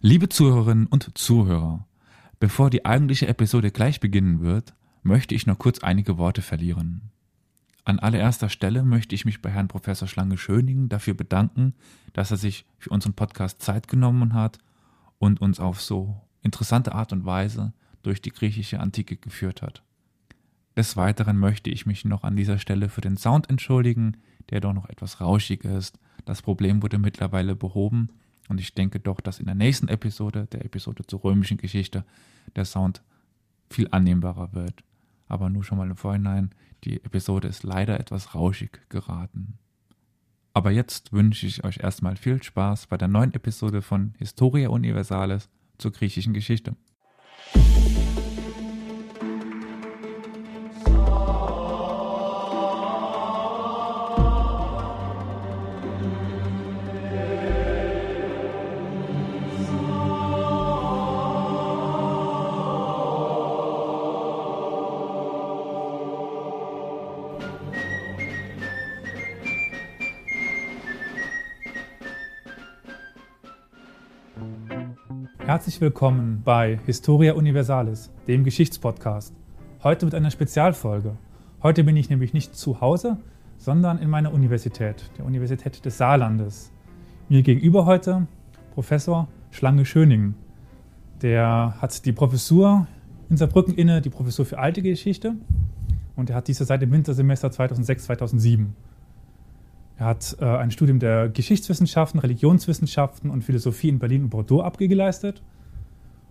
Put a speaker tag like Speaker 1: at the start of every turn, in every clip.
Speaker 1: Liebe Zuhörerinnen und Zuhörer, bevor die eigentliche Episode gleich beginnen wird, möchte ich noch kurz einige Worte verlieren. An allererster Stelle möchte ich mich bei Herrn Professor Schlange Schöningen dafür bedanken, dass er sich für unseren Podcast Zeit genommen hat und uns auf so interessante Art und Weise durch die griechische Antike geführt hat. Des Weiteren möchte ich mich noch an dieser Stelle für den Sound entschuldigen, der doch noch etwas rauschig ist. Das Problem wurde mittlerweile behoben und ich denke doch, dass in der nächsten Episode, der Episode zur römischen Geschichte, der Sound viel annehmbarer wird. Aber nur schon mal im Vorhinein, die Episode ist leider etwas rauschig geraten. Aber jetzt wünsche ich euch erstmal viel Spaß bei der neuen Episode von Historia Universalis zur griechischen Geschichte.
Speaker 2: Herzlich willkommen bei Historia Universalis, dem Geschichtspodcast. Heute mit einer Spezialfolge. Heute bin ich nämlich nicht zu Hause, sondern in meiner Universität, der Universität des Saarlandes. Mir gegenüber heute Professor Schlange Schöningen. Der hat die Professur in Saarbrücken inne, die Professur für alte Geschichte. Und er hat diese seit dem Wintersemester 2006-2007. Er hat äh, ein Studium der Geschichtswissenschaften, Religionswissenschaften und Philosophie in Berlin und Bordeaux abgeleistet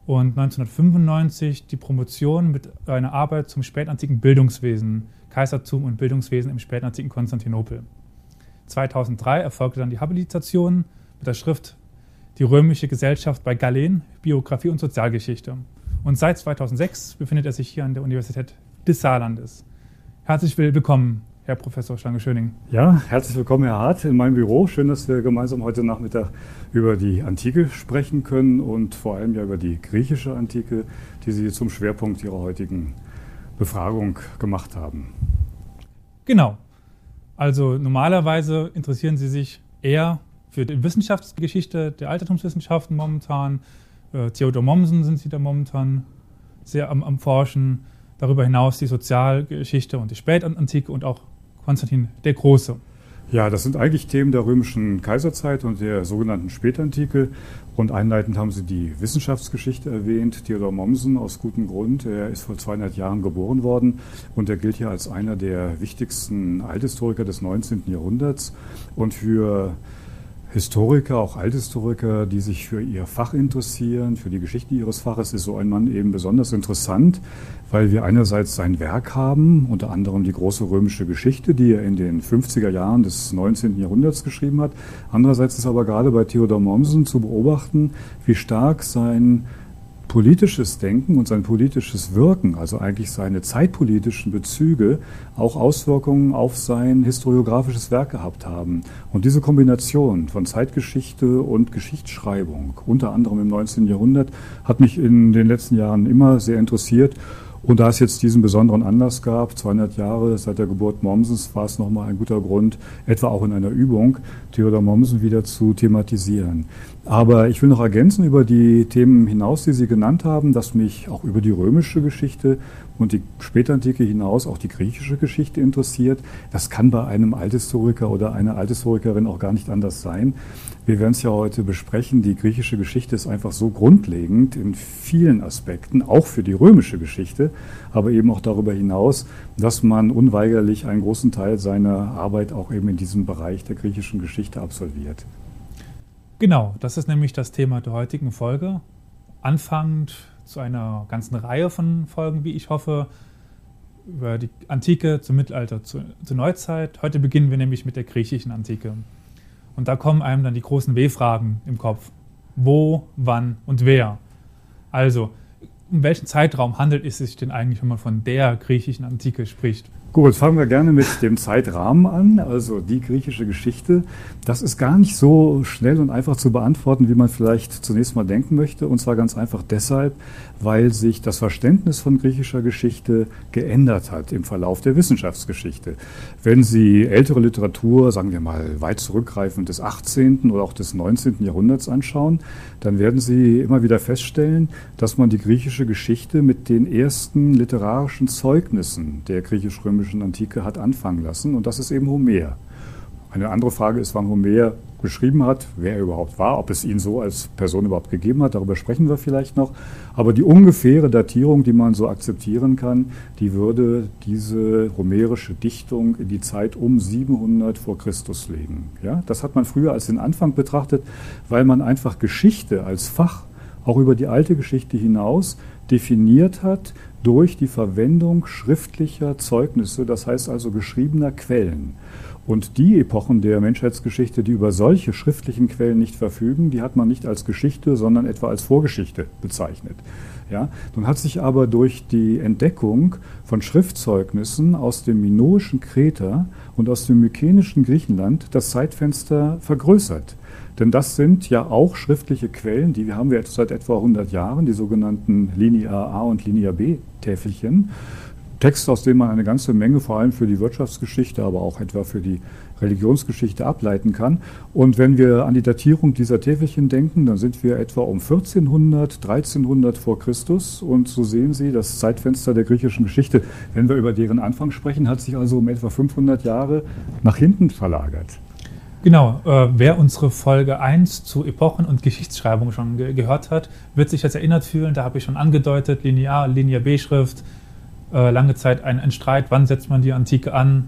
Speaker 2: und 1995 die Promotion mit einer Arbeit zum spätantiken Bildungswesen, Kaisertum und Bildungswesen im spätantiken Konstantinopel. 2003 erfolgte dann die Habilitation mit der Schrift Die römische Gesellschaft bei Galen, Biografie und Sozialgeschichte. Und seit 2006 befindet er sich hier an der Universität des Saarlandes. Herzlich willkommen, Herr Professor Schlange-Schöning.
Speaker 3: Ja, herzlich willkommen, Herr Hart, in meinem Büro. Schön, dass wir gemeinsam heute Nachmittag über die Antike sprechen können und vor allem ja über die griechische Antike, die Sie zum Schwerpunkt Ihrer heutigen Befragung gemacht haben.
Speaker 2: Genau. Also normalerweise interessieren Sie sich eher für die Wissenschaftsgeschichte der Altertumswissenschaften momentan. Äh, Theodor Mommsen sind Sie da momentan sehr am, am Forschen. Darüber hinaus die Sozialgeschichte und die Spätantike und auch Konstantin der Große.
Speaker 3: Ja, das sind eigentlich Themen der römischen Kaiserzeit und der sogenannten Spätantike. Und einleitend haben Sie die Wissenschaftsgeschichte erwähnt. Theodor Mommsen aus gutem Grund. Er ist vor 200 Jahren geboren worden und er gilt hier als einer der wichtigsten Althistoriker des 19. Jahrhunderts. Und für Historiker, auch Althistoriker, die sich für ihr Fach interessieren, für die Geschichte ihres Faches, ist so ein Mann eben besonders interessant, weil wir einerseits sein Werk haben, unter anderem die große römische Geschichte, die er in den 50er Jahren des 19. Jahrhunderts geschrieben hat. Andererseits ist aber gerade bei Theodor Mommsen zu beobachten, wie stark sein politisches Denken und sein politisches Wirken, also eigentlich seine zeitpolitischen Bezüge, auch Auswirkungen auf sein historiografisches Werk gehabt haben. Und diese Kombination von Zeitgeschichte und Geschichtsschreibung, unter anderem im 19. Jahrhundert, hat mich in den letzten Jahren immer sehr interessiert. Und da es jetzt diesen besonderen Anlass gab, 200 Jahre seit der Geburt Mommsens, war es nochmal ein guter Grund, etwa auch in einer Übung, Theodor Mommsen wieder zu thematisieren. Aber ich will noch ergänzen über die Themen hinaus, die Sie genannt haben, dass mich auch über die römische Geschichte und die Spätantike hinaus auch die griechische Geschichte interessiert. Das kann bei einem Althistoriker oder einer Althistorikerin auch gar nicht anders sein. Wir werden es ja heute besprechen. Die griechische Geschichte ist einfach so grundlegend in vielen Aspekten, auch für die römische Geschichte, aber eben auch darüber hinaus, dass man unweigerlich einen großen Teil seiner Arbeit auch eben in diesem Bereich der griechischen Geschichte absolviert.
Speaker 2: Genau, das ist nämlich das Thema der heutigen Folge. Anfangend zu einer ganzen Reihe von Folgen, wie ich hoffe, über die Antike zum Mittelalter, zur, zur Neuzeit. Heute beginnen wir nämlich mit der griechischen Antike. Und da kommen einem dann die großen W-Fragen im Kopf. Wo, wann und wer? Also, um welchen Zeitraum handelt es sich denn eigentlich, wenn man von der griechischen Antike spricht?
Speaker 3: Gut, fangen wir gerne mit dem Zeitrahmen an. Also die griechische Geschichte, das ist gar nicht so schnell und einfach zu beantworten, wie man vielleicht zunächst mal denken möchte. Und zwar ganz einfach deshalb, weil sich das Verständnis von griechischer Geschichte geändert hat im Verlauf der Wissenschaftsgeschichte. Wenn Sie ältere Literatur, sagen wir mal weit zurückgreifend des 18. oder auch des 19. Jahrhunderts anschauen, dann werden Sie immer wieder feststellen, dass man die griechische Geschichte mit den ersten literarischen Zeugnissen der griechisch-römischen Antike hat anfangen lassen. Und das ist eben Homer. Eine andere Frage ist, wann Homer geschrieben hat, wer er überhaupt war, ob es ihn so als Person überhaupt gegeben hat, darüber sprechen wir vielleicht noch. Aber die ungefähre Datierung, die man so akzeptieren kann, die würde diese homerische Dichtung in die Zeit um 700 vor Christus legen. Ja, das hat man früher als den Anfang betrachtet, weil man einfach Geschichte als Fach auch über die alte Geschichte hinaus definiert hat durch die Verwendung schriftlicher Zeugnisse, das heißt also geschriebener Quellen. Und die Epochen der Menschheitsgeschichte, die über solche schriftlichen Quellen nicht verfügen, die hat man nicht als Geschichte, sondern etwa als Vorgeschichte bezeichnet. Ja, nun hat sich aber durch die Entdeckung von Schriftzeugnissen aus dem minoischen Kreta und aus dem mykenischen Griechenland das Zeitfenster vergrößert. Denn das sind ja auch schriftliche Quellen, die haben wir seit etwa 100 Jahren, die sogenannten Linia A und Linia B Täfelchen. Text, aus dem man eine ganze Menge vor allem für die Wirtschaftsgeschichte, aber auch etwa für die Religionsgeschichte ableiten kann. Und wenn wir an die Datierung dieser Täfelchen denken, dann sind wir etwa um 1400, 1300 vor Christus. Und so sehen Sie, das Zeitfenster der griechischen Geschichte, wenn wir über deren Anfang sprechen, hat sich also um etwa 500 Jahre nach hinten verlagert.
Speaker 2: Genau, äh, wer unsere Folge 1 zu Epochen und Geschichtsschreibung schon ge gehört hat, wird sich jetzt erinnert fühlen. Da habe ich schon angedeutet, Linear, Linear B-Schrift, äh, lange Zeit ein, ein Streit, wann setzt man die Antike an.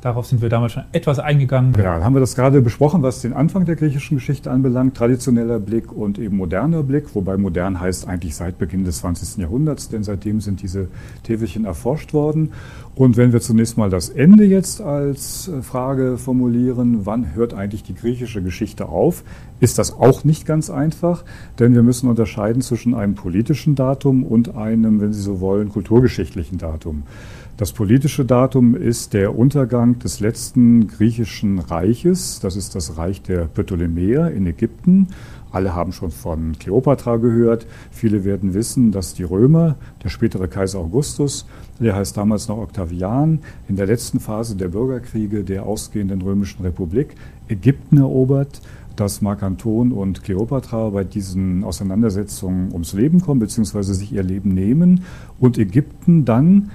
Speaker 2: Darauf sind wir damals schon etwas eingegangen.
Speaker 3: Ja, haben wir das gerade besprochen, was den Anfang der griechischen Geschichte anbelangt. Traditioneller Blick und eben moderner Blick, wobei modern heißt eigentlich seit Beginn des 20. Jahrhunderts, denn seitdem sind diese Täfelchen erforscht worden. Und wenn wir zunächst mal das Ende jetzt als äh, Frage formulieren, wann hört eigentlich die griechische Geschichte auf, ist das auch nicht ganz einfach, denn wir müssen unterscheiden zwischen einem politischen Datum und einem, wenn Sie so wollen, kulturgeschichtlichen Datum. Das politische Datum ist der Untergang des letzten griechischen Reiches. Das ist das Reich der Ptolemäer in Ägypten. Alle haben schon von Kleopatra gehört. Viele werden wissen, dass die Römer, der spätere Kaiser Augustus, der heißt damals noch Octavian, in der letzten Phase der Bürgerkriege der ausgehenden römischen Republik Ägypten erobert dass Mark Anton und Kleopatra bei diesen Auseinandersetzungen ums Leben kommen, beziehungsweise sich ihr Leben nehmen und Ägypten dann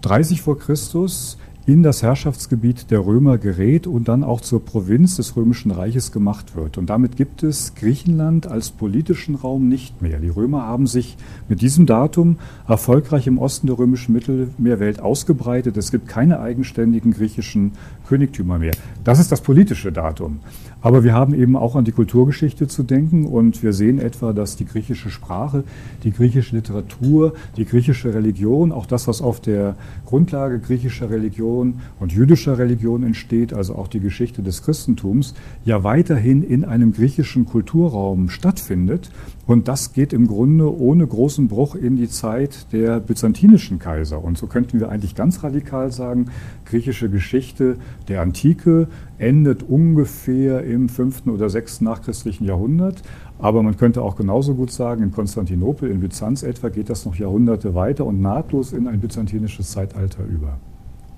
Speaker 3: 30 vor Christus in das Herrschaftsgebiet der Römer gerät und dann auch zur Provinz des Römischen Reiches gemacht wird. Und damit gibt es Griechenland als politischen Raum nicht mehr. Die Römer haben sich mit diesem Datum erfolgreich im Osten der römischen Mittelmeerwelt ausgebreitet. Es gibt keine eigenständigen griechischen Königtümer mehr. Das ist das politische Datum. Aber wir haben eben auch an die Kulturgeschichte zu denken und wir sehen etwa, dass die griechische Sprache, die griechische Literatur, die griechische Religion, auch das, was auf der Grundlage griechischer Religion und jüdischer Religion entsteht, also auch die Geschichte des Christentums, ja weiterhin in einem griechischen Kulturraum stattfindet. Und das geht im Grunde ohne großen Bruch in die Zeit der byzantinischen Kaiser. Und so könnten wir eigentlich ganz radikal sagen, griechische Geschichte der Antike endet ungefähr im 5. oder 6. nachchristlichen Jahrhundert. Aber man könnte auch genauso gut sagen, in Konstantinopel, in Byzanz etwa, geht das noch Jahrhunderte weiter und nahtlos in ein byzantinisches Zeitalter über.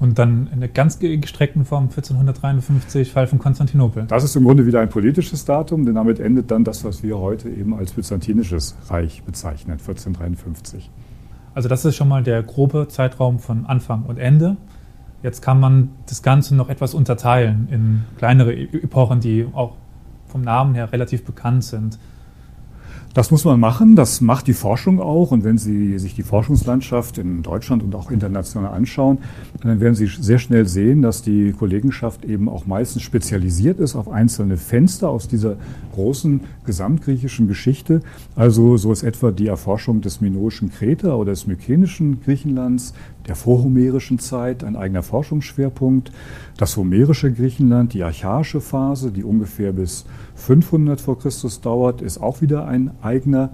Speaker 2: Und dann in der ganz gestreckten Form 1453, Fall von Konstantinopel.
Speaker 3: Das ist im Grunde wieder ein politisches Datum, denn damit endet dann das, was wir heute eben als byzantinisches Reich bezeichnen, 1453.
Speaker 2: Also das ist schon mal der grobe Zeitraum von Anfang und Ende. Jetzt kann man das Ganze noch etwas unterteilen in kleinere e-, Epochen, die auch vom Namen her relativ bekannt sind.
Speaker 3: Das muss man machen, das macht die Forschung auch. Und wenn Sie sich die Forschungslandschaft in Deutschland und auch international anschauen, dann werden Sie sehr schnell sehen, dass die Kollegenschaft eben auch meistens spezialisiert ist auf einzelne Fenster aus dieser großen gesamtgriechischen Geschichte. Also so ist etwa die Erforschung des minoischen Kreta oder des mykenischen Griechenlands, der vorhomerischen Zeit ein eigener Forschungsschwerpunkt. Das homerische Griechenland, die archaische Phase, die ungefähr bis 500 vor Christus dauert, ist auch wieder ein eigener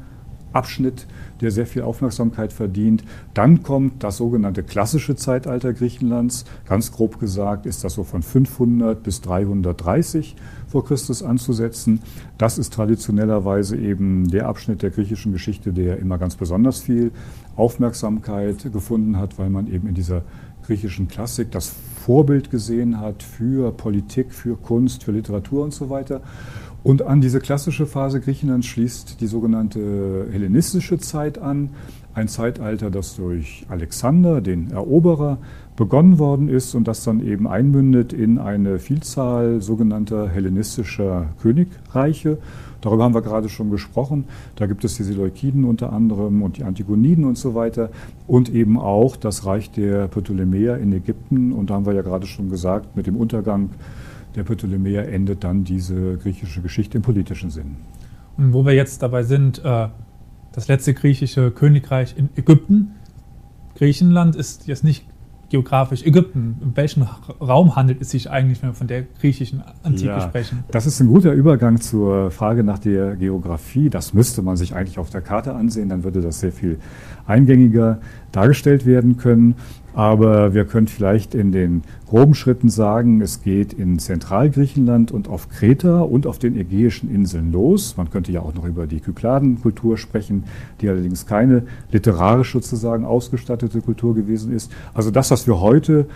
Speaker 3: Abschnitt, der sehr viel Aufmerksamkeit verdient. Dann kommt das sogenannte klassische Zeitalter Griechenlands. Ganz grob gesagt ist das so von 500 bis 330 vor Christus anzusetzen. Das ist traditionellerweise eben der Abschnitt der griechischen Geschichte, der immer ganz besonders viel Aufmerksamkeit gefunden hat, weil man eben in dieser griechischen Klassik das Vorbild gesehen hat für Politik, für Kunst, für Literatur und so weiter. Und an diese klassische Phase Griechenlands schließt die sogenannte hellenistische Zeit an, ein Zeitalter, das durch Alexander, den Eroberer, begonnen worden ist und das dann eben einmündet in eine Vielzahl sogenannter hellenistischer Königreiche. Darüber haben wir gerade schon gesprochen. Da gibt es die Seleukiden unter anderem und die Antigoniden und so weiter und eben auch das Reich der Ptolemäer in Ägypten. Und da haben wir ja gerade schon gesagt, mit dem Untergang der Ptolemäer endet dann diese griechische Geschichte im politischen Sinn.
Speaker 2: Und wo wir jetzt dabei sind, äh, das letzte griechische Königreich in Ägypten. Griechenland ist jetzt nicht geografisch Ägypten. In welchem Raum handelt es sich eigentlich, wenn wir von der griechischen Antike ja, sprechen?
Speaker 3: Das ist ein guter Übergang zur Frage nach der Geografie. Das müsste man sich eigentlich auf der Karte ansehen, dann würde das sehr viel eingängiger dargestellt werden können. Aber wir können vielleicht in den groben Schritten sagen, es geht in Zentralgriechenland und auf Kreta und auf den Ägäischen Inseln los. Man könnte ja auch noch über die Kykladenkultur sprechen, die allerdings keine literarisch sozusagen ausgestattete Kultur gewesen ist. Also das, was wir heute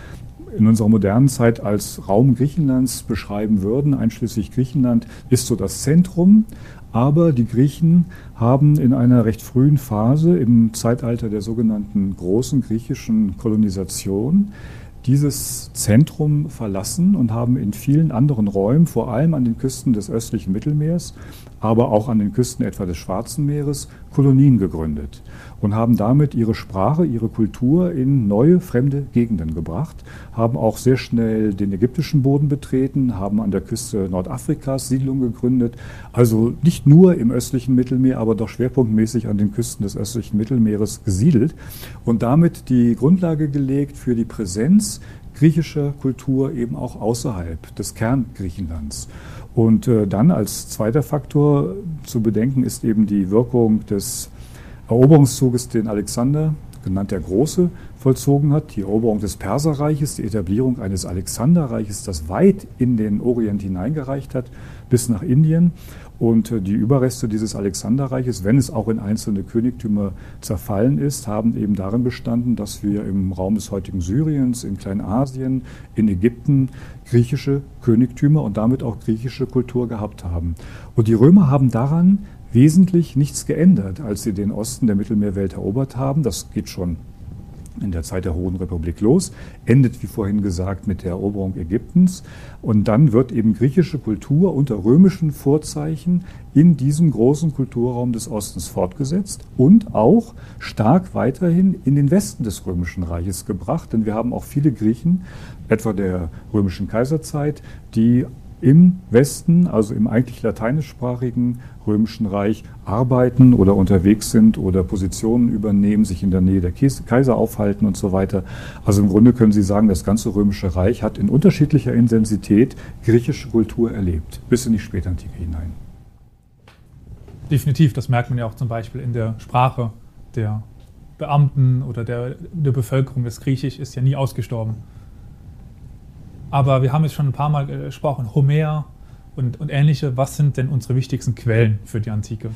Speaker 3: in unserer modernen Zeit als Raum Griechenlands beschreiben würden, einschließlich Griechenland, ist so das Zentrum. Aber die Griechen haben in einer recht frühen Phase im Zeitalter der sogenannten großen griechischen Kolonisation dieses Zentrum verlassen und haben in vielen anderen Räumen, vor allem an den Küsten des östlichen Mittelmeers, aber auch an den Küsten etwa des Schwarzen Meeres, Kolonien gegründet und haben damit ihre Sprache, ihre Kultur in neue, fremde Gegenden gebracht, haben auch sehr schnell den ägyptischen Boden betreten, haben an der Küste Nordafrikas Siedlungen gegründet, also nicht nur im östlichen Mittelmeer, aber doch schwerpunktmäßig an den Küsten des östlichen Mittelmeeres gesiedelt und damit die Grundlage gelegt für die Präsenz griechischer Kultur eben auch außerhalb des Kerngriechenlands. Und äh, dann als zweiter Faktor zu bedenken ist eben die Wirkung des Eroberungszuges, den Alexander, genannt der Große, vollzogen hat, die Eroberung des Perserreiches, die Etablierung eines Alexanderreiches, das weit in den Orient hineingereicht hat, bis nach Indien. Und äh, die Überreste dieses Alexanderreiches, wenn es auch in einzelne Königtümer zerfallen ist, haben eben darin bestanden, dass wir im Raum des heutigen Syriens, in Kleinasien, in Ägypten griechische Königtümer und damit auch griechische Kultur gehabt haben. Und die Römer haben daran wesentlich nichts geändert, als sie den Osten der Mittelmeerwelt erobert haben. Das geht schon in der Zeit der Hohen Republik los, endet, wie vorhin gesagt, mit der Eroberung Ägyptens. Und dann wird eben griechische Kultur unter römischen Vorzeichen in diesem großen Kulturraum des Ostens fortgesetzt und auch stark weiterhin in den Westen des Römischen Reiches gebracht. Denn wir haben auch viele Griechen, etwa der römischen Kaiserzeit, die im Westen, also im eigentlich lateinischsprachigen Römischen Reich, arbeiten oder unterwegs sind oder Positionen übernehmen, sich in der Nähe der Kaiser aufhalten und so weiter. Also im Grunde können Sie sagen, das ganze Römische Reich hat in unterschiedlicher Intensität griechische Kultur erlebt, bis in die Spätantike hinein.
Speaker 2: Definitiv, das merkt man ja auch zum Beispiel in der Sprache der Beamten oder der, der Bevölkerung. Das Griechisch ist ja nie ausgestorben. Aber wir haben jetzt schon ein paar Mal gesprochen, Homer und, und ähnliche. Was sind denn unsere wichtigsten Quellen für die Antike?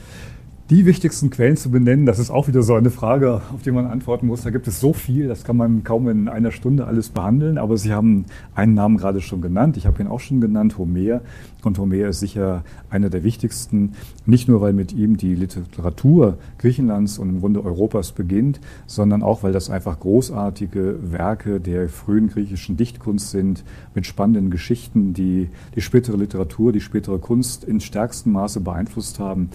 Speaker 3: Die wichtigsten Quellen zu benennen, das ist auch wieder so eine Frage, auf die man antworten muss. Da gibt es so viel, das kann man kaum in einer Stunde alles behandeln. Aber Sie haben einen Namen gerade schon genannt. Ich habe ihn auch schon genannt, Homer. Und Homer ist sicher einer der wichtigsten, nicht nur weil mit ihm die Literatur Griechenlands und im Grunde Europas beginnt, sondern auch weil das einfach großartige Werke der frühen griechischen Dichtkunst sind, mit spannenden Geschichten, die die spätere Literatur, die spätere Kunst in stärkstem Maße beeinflusst haben.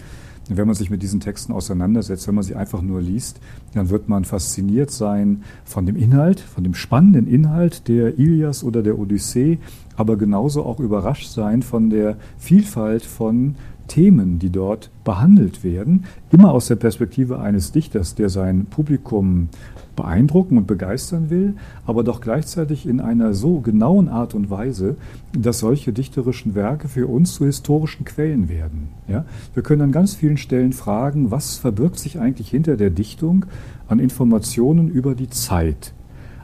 Speaker 3: Wenn man sich mit diesen Texten auseinandersetzt, wenn man sie einfach nur liest, dann wird man fasziniert sein von dem Inhalt, von dem spannenden Inhalt der Ilias oder der Odyssee, aber genauso auch überrascht sein von der Vielfalt von Themen, die dort behandelt werden, immer aus der Perspektive eines Dichters, der sein Publikum beeindrucken und begeistern will, aber doch gleichzeitig in einer so genauen Art und Weise, dass solche dichterischen Werke für uns zu historischen Quellen werden. Ja? Wir können an ganz vielen Stellen fragen, was verbirgt sich eigentlich hinter der Dichtung an Informationen über die Zeit.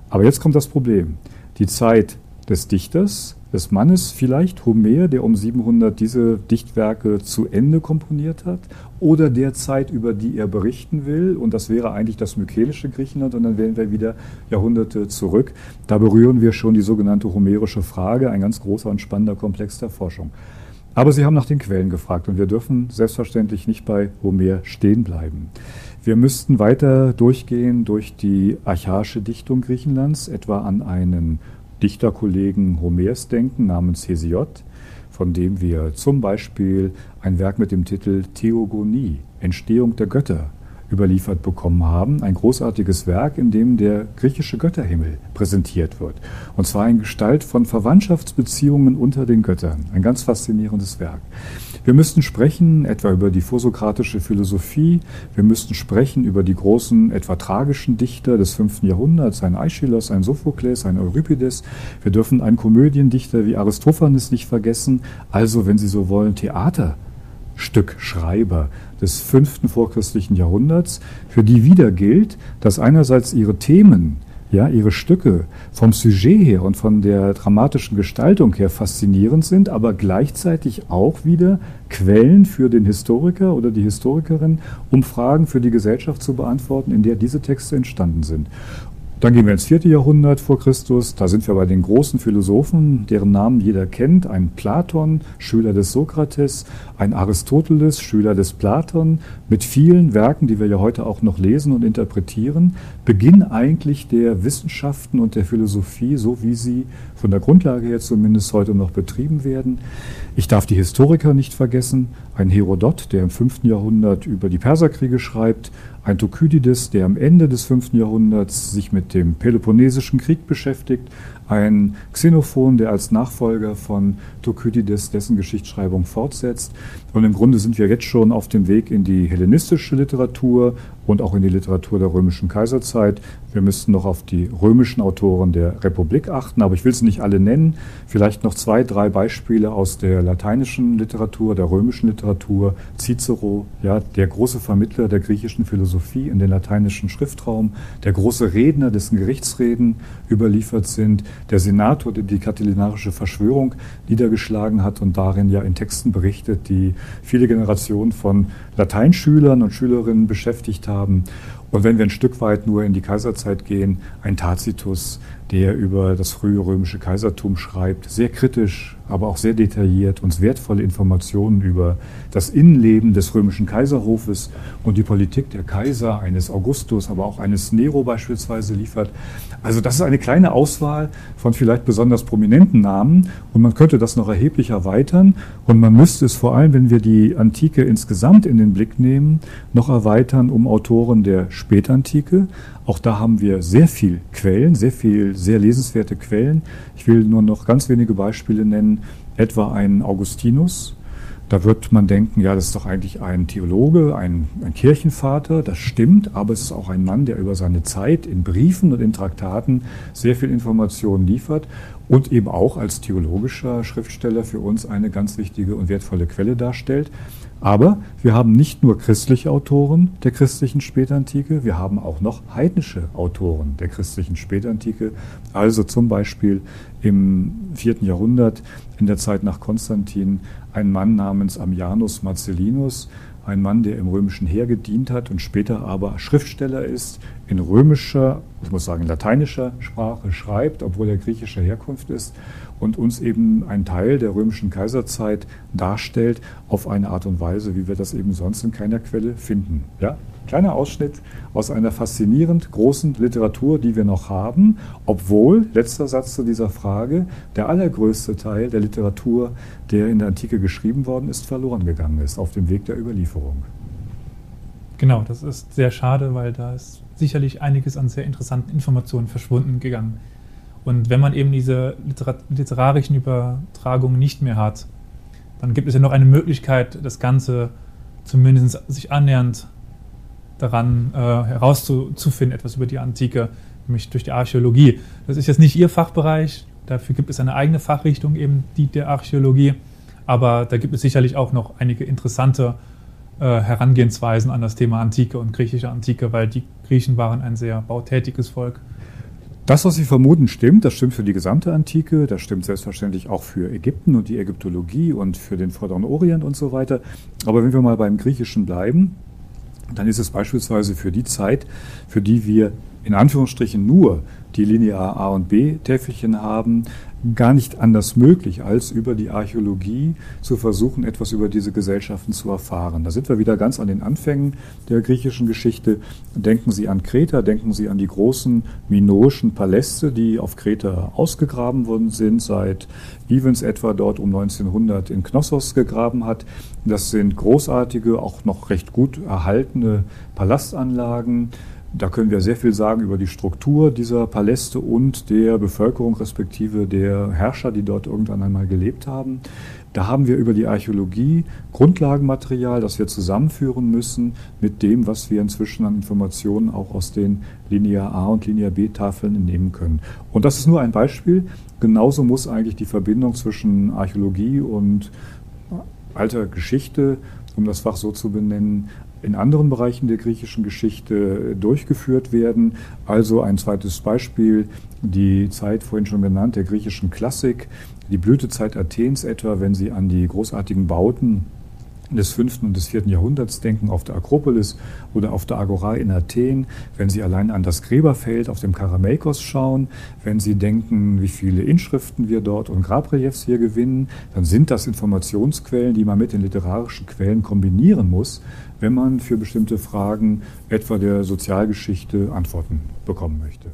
Speaker 3: Aber jetzt kommt das Problem. Die Zeit des Dichters des Mannes vielleicht Homer, der um 700 diese Dichtwerke zu Ende komponiert hat, oder der Zeit, über die er berichten will, und das wäre eigentlich das mykenische Griechenland, und dann wären wir wieder Jahrhunderte zurück. Da berühren wir schon die sogenannte homerische Frage, ein ganz großer und spannender Komplex der Forschung. Aber Sie haben nach den Quellen gefragt, und wir dürfen selbstverständlich nicht bei Homer stehen bleiben. Wir müssten weiter durchgehen durch die archaische Dichtung Griechenlands, etwa an einen Dichterkollegen Homers denken namens Hesiod, von dem wir zum Beispiel ein Werk mit dem Titel Theogonie, Entstehung der Götter, überliefert bekommen haben. Ein großartiges Werk, in dem der griechische Götterhimmel präsentiert wird. Und zwar in Gestalt von Verwandtschaftsbeziehungen unter den Göttern. Ein ganz faszinierendes Werk. Wir müssten sprechen etwa über die vorsokratische Philosophie. Wir müssten sprechen über die großen, etwa tragischen Dichter des fünften Jahrhunderts, ein Aeschylus, ein Sophokles, ein Euripides. Wir dürfen einen Komödiendichter wie Aristophanes nicht vergessen. Also, wenn Sie so wollen, Theaterstückschreiber des fünften vorchristlichen Jahrhunderts, für die wieder gilt, dass einerseits ihre Themen ja, ihre Stücke vom Sujet her und von der dramatischen Gestaltung her faszinierend sind, aber gleichzeitig auch wieder Quellen für den Historiker oder die Historikerin, um Fragen für die Gesellschaft zu beantworten, in der diese Texte entstanden sind. Dann gehen wir ins vierte Jahrhundert vor Christus. Da sind wir bei den großen Philosophen, deren Namen jeder kennt. Ein Platon, Schüler des Sokrates, ein Aristoteles, Schüler des Platon, mit vielen Werken, die wir ja heute auch noch lesen und interpretieren. Beginn eigentlich der Wissenschaften und der Philosophie, so wie sie von der Grundlage her zumindest heute noch betrieben werden. Ich darf die Historiker nicht vergessen. Ein Herodot, der im fünften Jahrhundert über die Perserkriege schreibt, ein Thukydides, der am Ende des fünften Jahrhunderts sich mit dem Peloponnesischen Krieg beschäftigt, ein Xenophon, der als Nachfolger von Thukydides dessen Geschichtsschreibung fortsetzt. Und im Grunde sind wir jetzt schon auf dem Weg in die hellenistische Literatur und auch in die Literatur der römischen Kaiserzeit. Wir müssten noch auf die römischen Autoren der Republik achten, aber ich will sie nicht alle nennen. Vielleicht noch zwei, drei Beispiele aus der lateinischen Literatur, der römischen Literatur. Cicero, ja, der große Vermittler der griechischen Philosophie in den lateinischen Schriftraum, der große Redner, dessen Gerichtsreden überliefert sind, der Senator, der die katilinarische Verschwörung niedergeschlagen hat und darin ja in Texten berichtet, die viele Generationen von Lateinschülern und Schülerinnen beschäftigt haben. Und wenn wir ein Stück weit nur in die Kaiserzeit gehen, ein Tacitus, der über das frühe römische Kaisertum schreibt, sehr kritisch, aber auch sehr detailliert, uns wertvolle Informationen über das Innenleben des römischen Kaiserhofes und die Politik der Kaiser, eines Augustus, aber auch eines Nero beispielsweise liefert. Also das ist eine kleine Auswahl von vielleicht besonders prominenten Namen und man könnte das noch erheblich erweitern und man müsste es vor allem, wenn wir die Antike insgesamt in den Blick nehmen, noch erweitern um Autoren der Spätantike. Auch da haben wir sehr viel Quellen, sehr viel, sehr lesenswerte Quellen. Ich will nur noch ganz wenige Beispiele nennen, etwa einen Augustinus. Da wird man denken, ja, das ist doch eigentlich ein Theologe, ein, ein Kirchenvater. Das stimmt, aber es ist auch ein Mann, der über seine Zeit in Briefen und in Traktaten sehr viel Informationen liefert und eben auch als theologischer Schriftsteller für uns eine ganz wichtige und wertvolle Quelle darstellt. Aber wir haben nicht nur christliche Autoren der christlichen Spätantike, wir haben auch noch heidnische Autoren der christlichen Spätantike. Also zum Beispiel im vierten Jahrhundert, in der Zeit nach Konstantin, ein Mann namens Ammianus Marcellinus, ein Mann, der im römischen Heer gedient hat und später aber Schriftsteller ist, in römischer, ich muss sagen lateinischer Sprache schreibt, obwohl er griechischer Herkunft ist und uns eben einen Teil der römischen Kaiserzeit darstellt auf eine Art und Weise, wie wir das eben sonst in keiner Quelle finden. Ja? Kleiner Ausschnitt aus einer faszinierend großen Literatur, die wir noch haben, obwohl, letzter Satz zu dieser Frage, der allergrößte Teil der Literatur, der in der Antike geschrieben worden ist, verloren gegangen ist auf dem Weg der Überlieferung.
Speaker 2: Genau, das ist sehr schade, weil da ist sicherlich einiges an sehr interessanten Informationen verschwunden gegangen. Und wenn man eben diese literarischen Übertragungen nicht mehr hat, dann gibt es ja noch eine Möglichkeit, das Ganze zumindest sich annähernd daran äh, herauszufinden, etwas über die Antike, nämlich durch die Archäologie. Das ist jetzt nicht Ihr Fachbereich, dafür gibt es eine eigene Fachrichtung, eben die der Archäologie, aber da gibt es sicherlich auch noch einige interessante äh, Herangehensweisen an das Thema Antike und griechische Antike, weil die Griechen waren ein sehr bautätiges Volk.
Speaker 3: Das, was Sie vermuten, stimmt. Das stimmt für die gesamte Antike. Das stimmt selbstverständlich auch für Ägypten und die Ägyptologie und für den Vorderen Orient und so weiter. Aber wenn wir mal beim Griechischen bleiben, dann ist es beispielsweise für die Zeit, für die wir in Anführungsstrichen nur die Linear A und B Täfelchen haben, gar nicht anders möglich, als über die Archäologie zu versuchen, etwas über diese Gesellschaften zu erfahren. Da sind wir wieder ganz an den Anfängen der griechischen Geschichte. Denken Sie an Kreta, denken Sie an die großen minoischen Paläste, die auf Kreta ausgegraben worden sind, seit Evans etwa dort um 1900 in Knossos gegraben hat. Das sind großartige, auch noch recht gut erhaltene Palastanlagen da können wir sehr viel sagen über die Struktur dieser Paläste und der Bevölkerung respektive der Herrscher, die dort irgendwann einmal gelebt haben. Da haben wir über die Archäologie Grundlagenmaterial, das wir zusammenführen müssen mit dem, was wir inzwischen an Informationen auch aus den Linear A und Linear B Tafeln entnehmen können. Und das ist nur ein Beispiel. Genauso muss eigentlich die Verbindung zwischen Archäologie und alter Geschichte, um das Fach so zu benennen, in anderen Bereichen der griechischen Geschichte durchgeführt werden. Also ein zweites Beispiel, die Zeit vorhin schon genannt, der griechischen Klassik, die Blütezeit Athens etwa, wenn Sie an die großartigen Bauten des 5. und des 4. Jahrhunderts denken, auf der Akropolis oder auf der Agora in Athen, wenn Sie allein an das Gräberfeld auf dem Karameikos schauen, wenn Sie denken, wie viele Inschriften wir dort und Grabreliefs hier gewinnen, dann sind das Informationsquellen, die man mit den literarischen Quellen kombinieren muss, wenn man für bestimmte Fragen etwa der Sozialgeschichte Antworten bekommen möchte.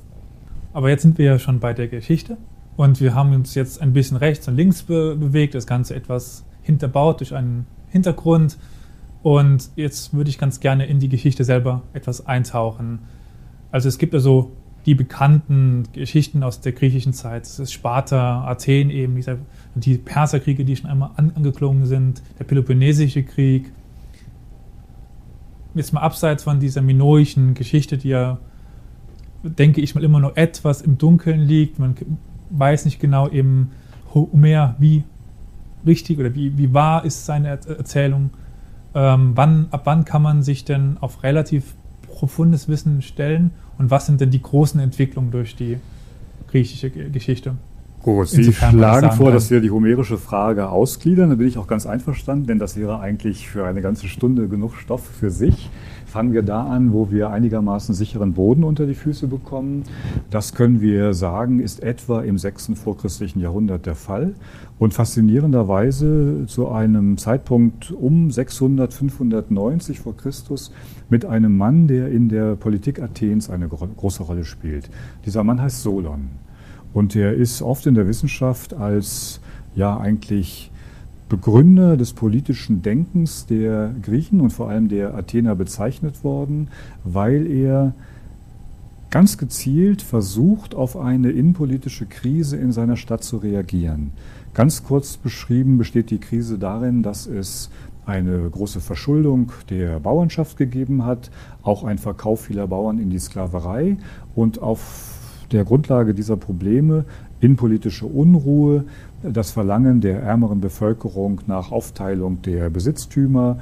Speaker 2: Aber jetzt sind wir ja schon bei der Geschichte und wir haben uns jetzt ein bisschen rechts und links be bewegt, das Ganze etwas hinterbaut durch einen Hintergrund. Und jetzt würde ich ganz gerne in die Geschichte selber etwas eintauchen. Also es gibt also die bekannten Geschichten aus der griechischen Zeit. Es ist Sparta, Athen eben, die Perserkriege, die schon einmal angeklungen sind, der Peloponnesische Krieg. Jetzt mal abseits von dieser minoischen Geschichte, die ja, denke ich mal, immer noch etwas im Dunkeln liegt. Man weiß nicht genau eben, Homer, wie richtig oder wie, wie wahr ist seine Erzählung? Ähm, wann, ab wann kann man sich denn auf relativ profundes Wissen stellen und was sind denn die großen Entwicklungen durch die griechische Geschichte?
Speaker 3: Gut, Sie schlagen vor, kann. dass wir die homerische Frage ausgliedern. Da bin ich auch ganz einverstanden, denn das wäre eigentlich für eine ganze Stunde genug Stoff für sich. Fangen wir da an, wo wir einigermaßen sicheren Boden unter die Füße bekommen. Das können wir sagen, ist etwa im 6. vorchristlichen Jahrhundert der Fall und faszinierenderweise zu einem Zeitpunkt um 600, 590 vor Christus mit einem Mann, der in der Politik Athens eine große Rolle spielt. Dieser Mann heißt Solon und er ist oft in der Wissenschaft als ja eigentlich Begründer des politischen Denkens der Griechen und vor allem der Athener bezeichnet worden, weil er ganz gezielt versucht, auf eine innenpolitische Krise in seiner Stadt zu reagieren. Ganz kurz beschrieben besteht die Krise darin, dass es eine große Verschuldung der Bauernschaft gegeben hat, auch ein Verkauf vieler Bauern in die Sklaverei und auf der Grundlage dieser Probleme innenpolitische Unruhe, das Verlangen der ärmeren Bevölkerung nach Aufteilung der Besitztümer,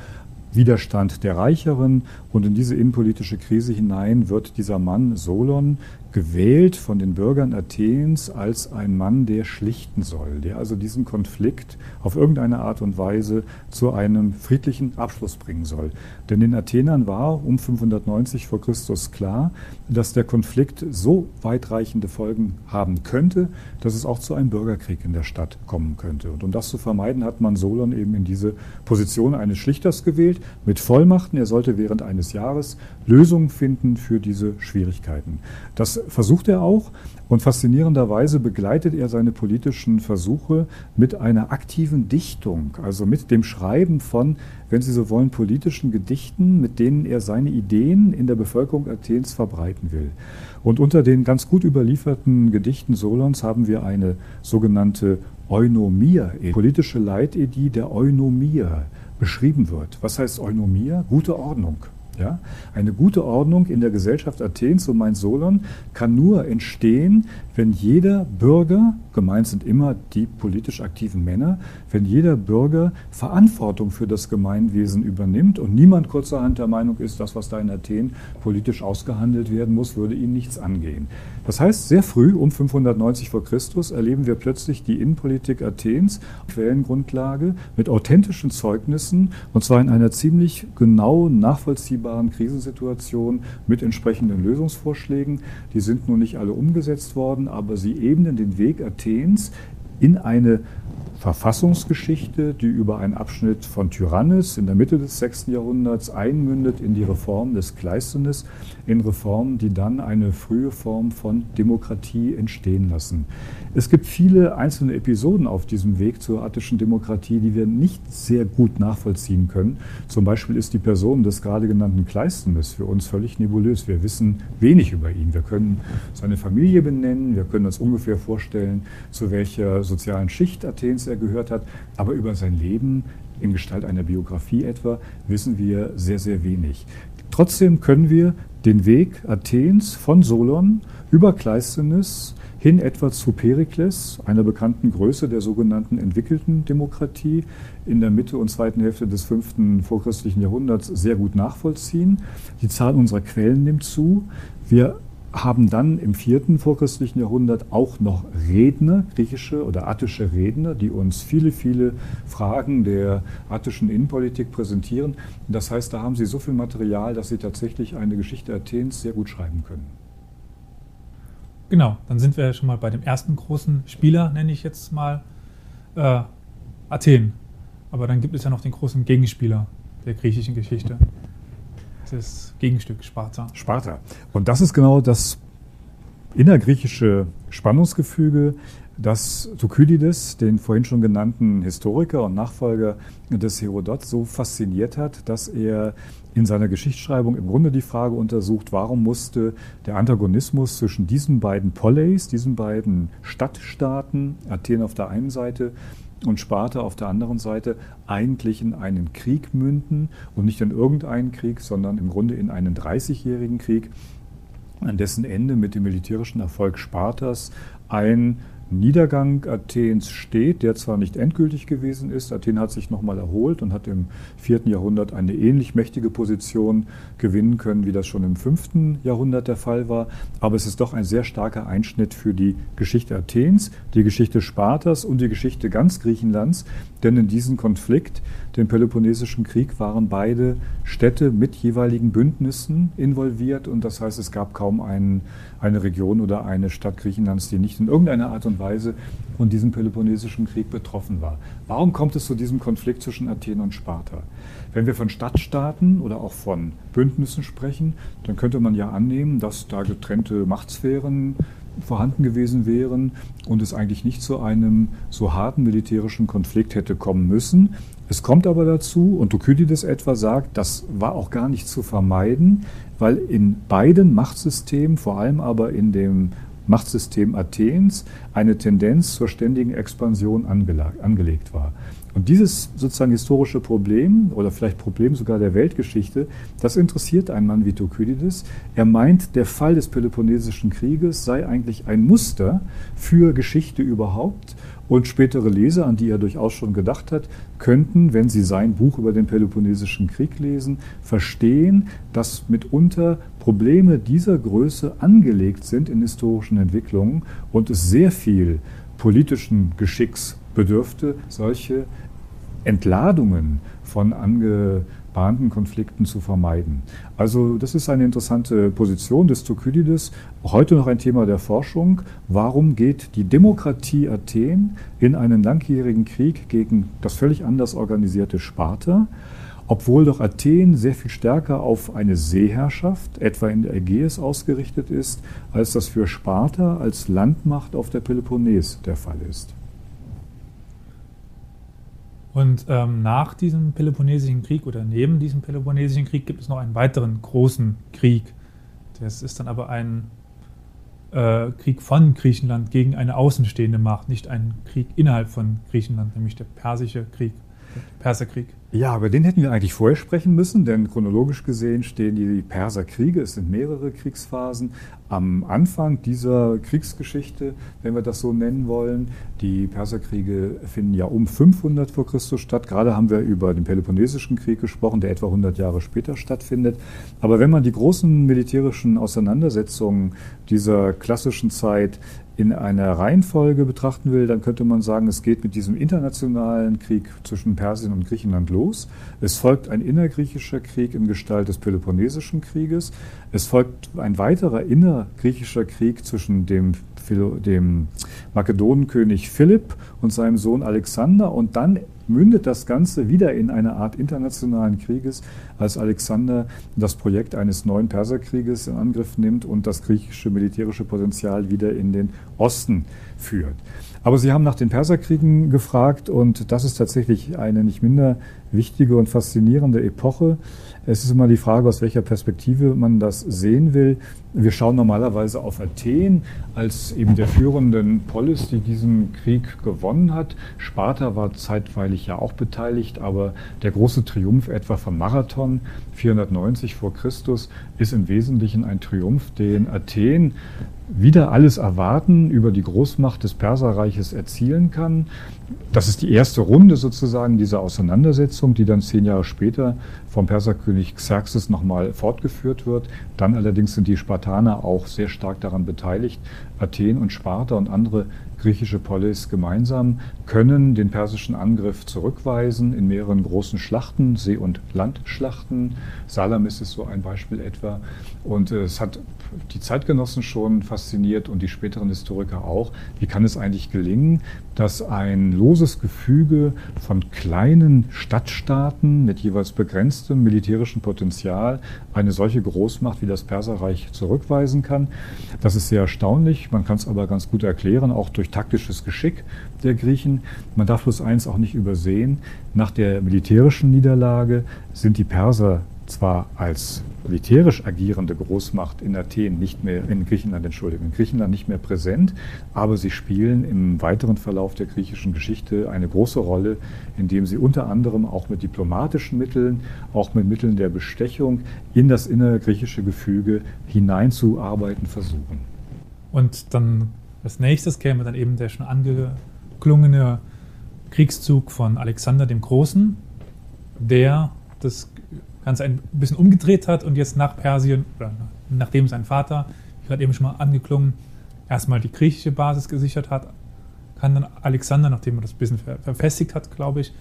Speaker 3: Widerstand der Reicheren und in diese innenpolitische Krise hinein wird dieser Mann Solon gewählt von den Bürgern Athens als ein Mann, der schlichten soll, der also diesen Konflikt auf irgendeine Art und Weise zu einem friedlichen Abschluss bringen soll. Denn den Athenern war um 590 vor Christus klar, dass der Konflikt so weitreichende Folgen haben könnte, dass es auch zu einem Bürgerkrieg in der Stadt kommen könnte. Und um das zu vermeiden, hat man Solon eben in diese Position eines Schlichters gewählt. mit Vollmachten. Er sollte während eines Jahres Lösungen finden für diese Schwierigkeiten. Das versucht er auch und faszinierenderweise begleitet er seine politischen Versuche mit einer aktiven Dichtung, also mit dem Schreiben von, wenn Sie so wollen, politischen Gedichten, mit denen er seine Ideen in der Bevölkerung Athens verbreiten will. Und unter den ganz gut überlieferten Gedichten Solons haben wir eine sogenannte Eunomia, politische Leitidee der Eunomia beschrieben wird. Was heißt Eunomia? Gute Ordnung. Ja? Eine gute Ordnung in der Gesellschaft Athens, so meint Solon, kann nur entstehen, wenn jeder Bürger, gemeint sind immer die politisch aktiven Männer, wenn jeder Bürger Verantwortung für das Gemeinwesen übernimmt und niemand kurzerhand der Meinung ist, das, was da in Athen politisch ausgehandelt werden muss, würde ihn nichts angehen. Das heißt, sehr früh, um 590 vor Christus, erleben wir plötzlich die Innenpolitik Athens, Quellengrundlage, mit authentischen Zeugnissen, und zwar in einer ziemlich genau nachvollziehbaren Krisensituation mit entsprechenden Lösungsvorschlägen. Die sind nun nicht alle umgesetzt worden aber sie ebnen den Weg Athens in eine Verfassungsgeschichte, die über einen Abschnitt von Tyrannis in der Mitte des 6. Jahrhunderts einmündet in die Reform des Kleisthenes, in Reformen, die dann eine frühe Form von Demokratie entstehen lassen. Es gibt viele einzelne Episoden auf diesem Weg zur attischen Demokratie, die wir nicht sehr gut nachvollziehen können. Zum Beispiel ist die Person des gerade genannten Kleisthenes für uns völlig nebulös. Wir wissen wenig über ihn. Wir können seine Familie benennen, wir können uns ungefähr vorstellen, zu welcher sozialen Schicht Athens er gehört hat, aber über sein Leben in Gestalt einer Biografie etwa wissen wir sehr, sehr wenig. Trotzdem können wir den Weg Athens von Solon über Kleisthenes hin etwa zu Perikles, einer bekannten Größe der sogenannten entwickelten Demokratie, in der Mitte und zweiten Hälfte des fünften vorchristlichen Jahrhunderts sehr gut nachvollziehen. Die Zahl unserer Quellen nimmt zu. Wir haben dann im vierten vorchristlichen Jahrhundert auch noch Redner, griechische oder attische Redner, die uns viele, viele Fragen der attischen Innenpolitik präsentieren. Das heißt, da haben sie so viel Material, dass sie tatsächlich eine Geschichte Athens sehr gut schreiben können.
Speaker 2: Genau, dann sind wir schon mal bei dem ersten großen Spieler, nenne ich jetzt mal äh, Athen. Aber dann gibt es ja noch den großen Gegenspieler der griechischen Geschichte das Gegenstück Sparta.
Speaker 3: Sparta. Und das ist genau das innergriechische Spannungsgefüge, das Thukydides, den vorhin schon genannten Historiker und Nachfolger des Herodot, so fasziniert hat, dass er in seiner Geschichtsschreibung im Grunde die Frage untersucht, warum musste der Antagonismus zwischen diesen beiden Poleis, diesen beiden Stadtstaaten, Athen auf der einen Seite und Sparta auf der anderen Seite eigentlich in einen Krieg münden und nicht in irgendeinen Krieg, sondern im Grunde in einen 30-jährigen Krieg, an dessen Ende mit dem militärischen Erfolg Spartas ein Niedergang Athens steht, der zwar nicht endgültig gewesen ist. Athen hat sich nochmal erholt und hat im vierten Jahrhundert eine ähnlich mächtige Position gewinnen können, wie das schon im fünften Jahrhundert der Fall war. Aber es ist doch ein sehr starker Einschnitt für die Geschichte Athens, die Geschichte Spartas und die Geschichte ganz Griechenlands. Denn in diesem Konflikt, dem Peloponnesischen Krieg, waren beide Städte mit jeweiligen Bündnissen involviert. Und das heißt, es gab kaum einen, eine Region oder eine Stadt Griechenlands, die nicht in irgendeiner Art und Weise von diesem Peloponnesischen Krieg betroffen war. Warum kommt es zu diesem Konflikt zwischen Athen und Sparta? Wenn wir von Stadtstaaten oder auch von Bündnissen sprechen, dann könnte man ja annehmen, dass da getrennte Machtsphären vorhanden gewesen wären und es eigentlich nicht zu einem so harten militärischen Konflikt hätte kommen müssen. Es kommt aber dazu, und Thukydides etwa sagt, das war auch gar nicht zu vermeiden, weil in beiden Machtsystemen, vor allem aber in dem Machtsystem Athens eine Tendenz zur ständigen Expansion angelegt war. Und dieses sozusagen historische Problem oder vielleicht Problem sogar der Weltgeschichte, das interessiert einen Mann wie Thukydides. Er meint, der Fall des Peloponnesischen Krieges sei eigentlich ein Muster für Geschichte überhaupt und spätere Leser, an die er durchaus schon gedacht hat, könnten, wenn sie sein Buch über den Peloponnesischen Krieg lesen, verstehen, dass mitunter Probleme dieser Größe angelegt sind in historischen Entwicklungen und es sehr viel politischen Geschicks bedürfte, solche Entladungen von ange gebahnten Konflikten zu vermeiden. Also das ist eine interessante Position des Thukydides. Heute noch ein Thema der Forschung. Warum geht die Demokratie Athen in einen langjährigen Krieg gegen das völlig anders organisierte Sparta? obwohl doch Athen sehr viel stärker auf eine Seeherrschaft, etwa in der Ägäis, ausgerichtet ist, als das für Sparta als Landmacht auf der Peloponnes der Fall ist.
Speaker 2: Und ähm, nach diesem Peloponnesischen Krieg oder neben diesem Peloponnesischen Krieg gibt es noch einen weiteren großen Krieg. Das ist dann aber ein äh, Krieg von Griechenland gegen eine außenstehende Macht, nicht ein Krieg innerhalb von Griechenland, nämlich der Persische Krieg, Perserkrieg.
Speaker 3: Ja, aber den hätten wir eigentlich vorher sprechen müssen, denn chronologisch gesehen stehen die Perserkriege, es sind mehrere Kriegsphasen, am Anfang dieser Kriegsgeschichte, wenn wir das so nennen wollen. Die Perserkriege finden ja um 500 vor Christus statt. Gerade haben wir über den Peloponnesischen Krieg gesprochen, der etwa 100 Jahre später stattfindet. Aber wenn man die großen militärischen Auseinandersetzungen dieser klassischen Zeit in einer Reihenfolge betrachten will, dann könnte man sagen, es geht mit diesem internationalen Krieg zwischen Persien und Griechenland los. Es folgt ein innergriechischer Krieg in Gestalt des Peloponnesischen Krieges. Es folgt ein weiterer innergriechischer Krieg zwischen dem, dem Makedonenkönig Philipp und seinem Sohn Alexander und dann mündet das Ganze wieder in eine Art internationalen Krieges, als Alexander das Projekt eines neuen Perserkrieges in Angriff nimmt und das griechische militärische Potenzial wieder in den Osten führt. Aber Sie haben nach den Perserkriegen gefragt und das ist tatsächlich eine nicht minder wichtige und faszinierende Epoche. Es ist immer die Frage, aus welcher Perspektive man das sehen will. Wir schauen normalerweise auf Athen als eben der führenden Polis, die diesen Krieg gewonnen hat. Sparta war zeitweilig ja auch beteiligt, aber der große Triumph etwa von Marathon 490 vor Christus ist im Wesentlichen ein Triumph, den Athen wieder alles erwarten über die Großmacht des Perserreiches erzielen kann. Das ist die erste Runde sozusagen dieser Auseinandersetzung, die dann zehn Jahre später vom Perserkönig Xerxes nochmal fortgeführt wird. Dann allerdings sind die Spartaner auch sehr stark daran beteiligt. Athen und Sparta und andere griechische Polis gemeinsam können den persischen Angriff zurückweisen in mehreren großen Schlachten, See- und Landschlachten. Salamis ist so ein Beispiel etwa. Und äh, es hat die Zeitgenossen schon fasziniert und die späteren Historiker auch. Wie kann es eigentlich gelingen, dass ein loses Gefüge von kleinen Stadtstaaten mit jeweils begrenztem militärischen Potenzial eine solche Großmacht wie das Perserreich zurückweisen kann? Das ist sehr erstaunlich. Man kann es aber ganz gut erklären, auch durch taktisches Geschick der Griechen. Man darf bloß eins auch nicht übersehen. Nach der militärischen Niederlage sind die Perser zwar als militärisch agierende Großmacht in Athen nicht mehr, in Griechenland, Entschuldigung, in Griechenland nicht mehr präsent, aber sie spielen im weiteren Verlauf der griechischen Geschichte eine große Rolle, indem sie unter anderem auch mit diplomatischen Mitteln, auch mit Mitteln der Bestechung in das innergriechische Gefüge hineinzuarbeiten versuchen.
Speaker 2: Und dann als nächstes käme dann eben der schon angeklungene Kriegszug von Alexander dem Großen, der das Ganze ein bisschen umgedreht hat und jetzt nach Persien, oder nachdem sein Vater, ich gerade eben schon mal angeklungen, erstmal die griechische Basis gesichert hat, kann dann Alexander, nachdem er das ein bisschen verfestigt hat, glaube ich,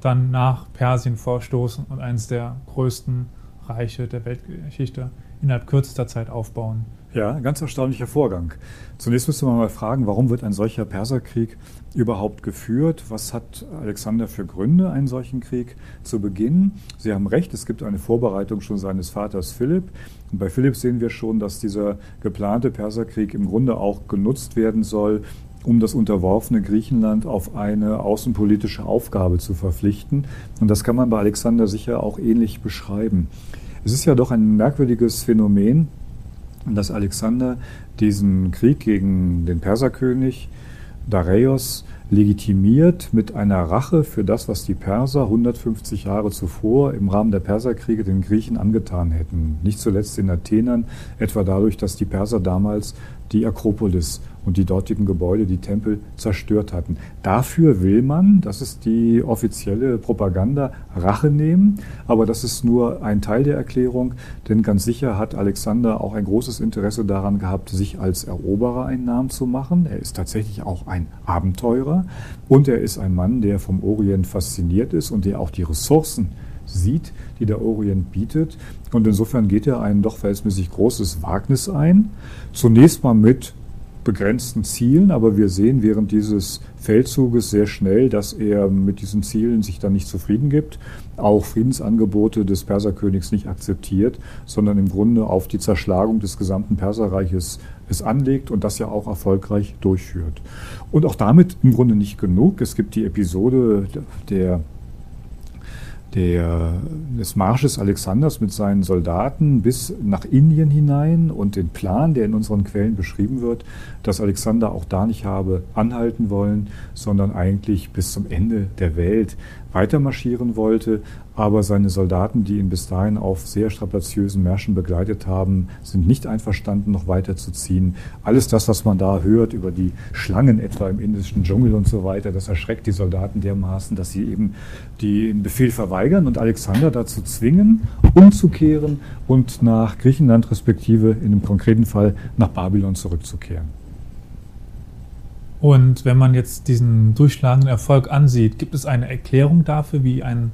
Speaker 2: dann nach Persien vorstoßen und eines der größten Reiche der Weltgeschichte innerhalb kürzester Zeit aufbauen.
Speaker 3: Ja, ganz erstaunlicher Vorgang. Zunächst müsste man mal fragen, warum wird ein solcher Perserkrieg überhaupt geführt? Was hat Alexander für Gründe, einen solchen Krieg zu beginnen? Sie haben recht, es gibt eine Vorbereitung schon seines Vaters Philipp. Und bei Philipp sehen wir schon, dass dieser geplante Perserkrieg im Grunde auch genutzt werden soll, um das unterworfene Griechenland auf eine außenpolitische Aufgabe zu verpflichten. Und das kann man bei Alexander sicher auch ähnlich beschreiben. Es ist ja doch ein merkwürdiges Phänomen, dass Alexander diesen Krieg gegen den Perserkönig Dareios legitimiert mit einer Rache für das, was die Perser 150 Jahre zuvor im Rahmen der Perserkriege den Griechen angetan hätten. Nicht zuletzt den Athenern, etwa dadurch, dass die Perser damals die Akropolis und die dortigen Gebäude, die Tempel zerstört hatten. Dafür will man, das ist die offizielle Propaganda, Rache nehmen, aber das ist nur ein Teil der Erklärung, denn ganz sicher hat Alexander auch ein großes Interesse daran gehabt, sich als Eroberer einen Namen zu machen. Er ist tatsächlich auch ein Abenteurer und er ist ein Mann, der vom Orient fasziniert ist und der auch die Ressourcen sieht, die der Orient bietet. Und insofern geht er ein doch verhältnismäßig großes Wagnis ein. Zunächst mal mit begrenzten Zielen, aber wir sehen während dieses Feldzuges sehr schnell, dass er mit diesen Zielen sich dann nicht zufrieden gibt, auch Friedensangebote des Perserkönigs nicht akzeptiert, sondern im Grunde auf die Zerschlagung des gesamten Perserreiches es anlegt und das ja auch erfolgreich durchführt. Und auch damit im Grunde nicht genug. Es gibt die Episode der der, des Marsches Alexanders mit seinen Soldaten bis nach Indien hinein und den Plan, der in unseren Quellen beschrieben wird, dass Alexander auch da nicht habe anhalten wollen, sondern eigentlich bis zum Ende der Welt weitermarschieren wollte. Aber seine Soldaten, die ihn bis dahin auf sehr strapaziösen Märschen begleitet haben, sind nicht einverstanden, noch weiterzuziehen. Alles das, was man da hört über die Schlangen etwa im indischen Dschungel und so weiter, das erschreckt die Soldaten dermaßen, dass sie eben den Befehl verweigern und Alexander dazu zwingen, umzukehren und nach Griechenland respektive in dem konkreten Fall nach Babylon zurückzukehren.
Speaker 2: Und wenn man jetzt diesen durchschlagenden Erfolg ansieht, gibt es eine Erklärung dafür, wie ein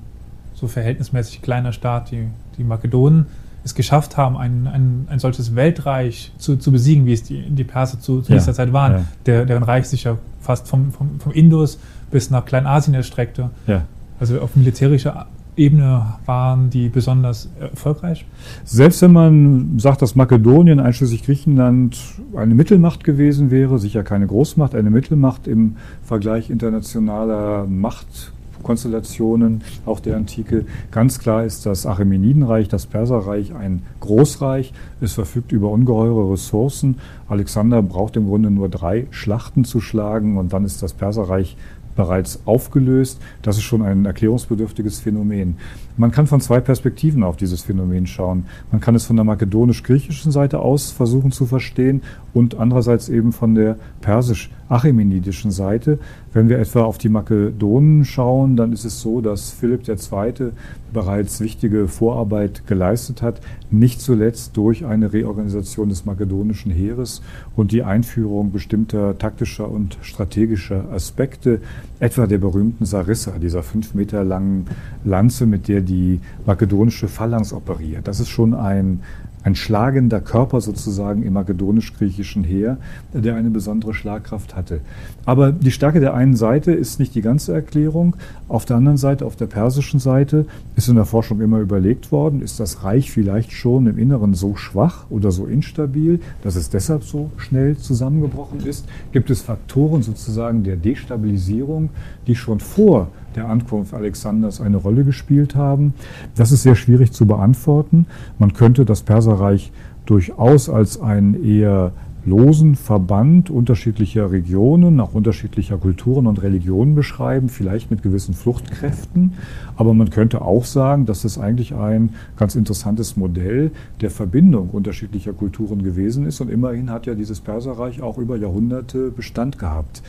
Speaker 2: so verhältnismäßig kleiner Staat, die, die Makedonen, es geschafft haben, ein, ein, ein solches Weltreich zu, zu besiegen, wie es die, die Perser zu, zu ja, dieser Zeit waren, ja. der, deren Reich sich ja fast vom, vom, vom Indus bis nach Kleinasien erstreckte. Ja. Also auf militärischer Ebene waren die besonders erfolgreich?
Speaker 3: Selbst wenn man sagt, dass Makedonien einschließlich Griechenland eine Mittelmacht gewesen wäre, sicher keine Großmacht, eine Mittelmacht im Vergleich internationaler Machtkonstellationen, auch der Antike. Ganz klar ist das Achämenidenreich, das Perserreich ein Großreich. Es verfügt über ungeheure Ressourcen. Alexander braucht im Grunde nur drei Schlachten zu schlagen und dann ist das Perserreich bereits aufgelöst. Das ist schon ein erklärungsbedürftiges Phänomen. Man kann von zwei Perspektiven auf dieses Phänomen schauen. Man kann es von der makedonisch-griechischen Seite aus versuchen zu verstehen und andererseits eben von der persisch-achämenidischen Seite. Wenn wir etwa auf die Makedonen schauen, dann ist es so, dass Philipp II. bereits wichtige Vorarbeit geleistet hat, nicht zuletzt durch eine Reorganisation des makedonischen Heeres und die Einführung bestimmter taktischer und strategischer Aspekte, etwa der berühmten Sarissa, dieser fünf Meter langen Lanze, mit der die makedonische Phalanx operiert. Das ist schon ein, ein schlagender Körper sozusagen im makedonisch-griechischen Heer, der eine besondere Schlagkraft hatte. Aber die Stärke der einen Seite ist nicht die ganze Erklärung. Auf der anderen Seite, auf der persischen Seite, ist in der Forschung immer überlegt worden, ist das Reich vielleicht schon im Inneren so schwach oder so instabil, dass es deshalb so schnell zusammengebrochen ist? Gibt es Faktoren sozusagen der Destabilisierung, die schon vor der Ankunft Alexanders eine Rolle gespielt haben. Das ist sehr schwierig zu beantworten. Man könnte das Perserreich durchaus als einen eher losen Verband unterschiedlicher Regionen, nach unterschiedlicher Kulturen und Religionen beschreiben, vielleicht mit gewissen Fluchtkräften. Aber man könnte auch sagen, dass es eigentlich ein ganz interessantes Modell der Verbindung unterschiedlicher Kulturen gewesen ist. Und immerhin hat ja dieses Perserreich auch über Jahrhunderte Bestand gehabt.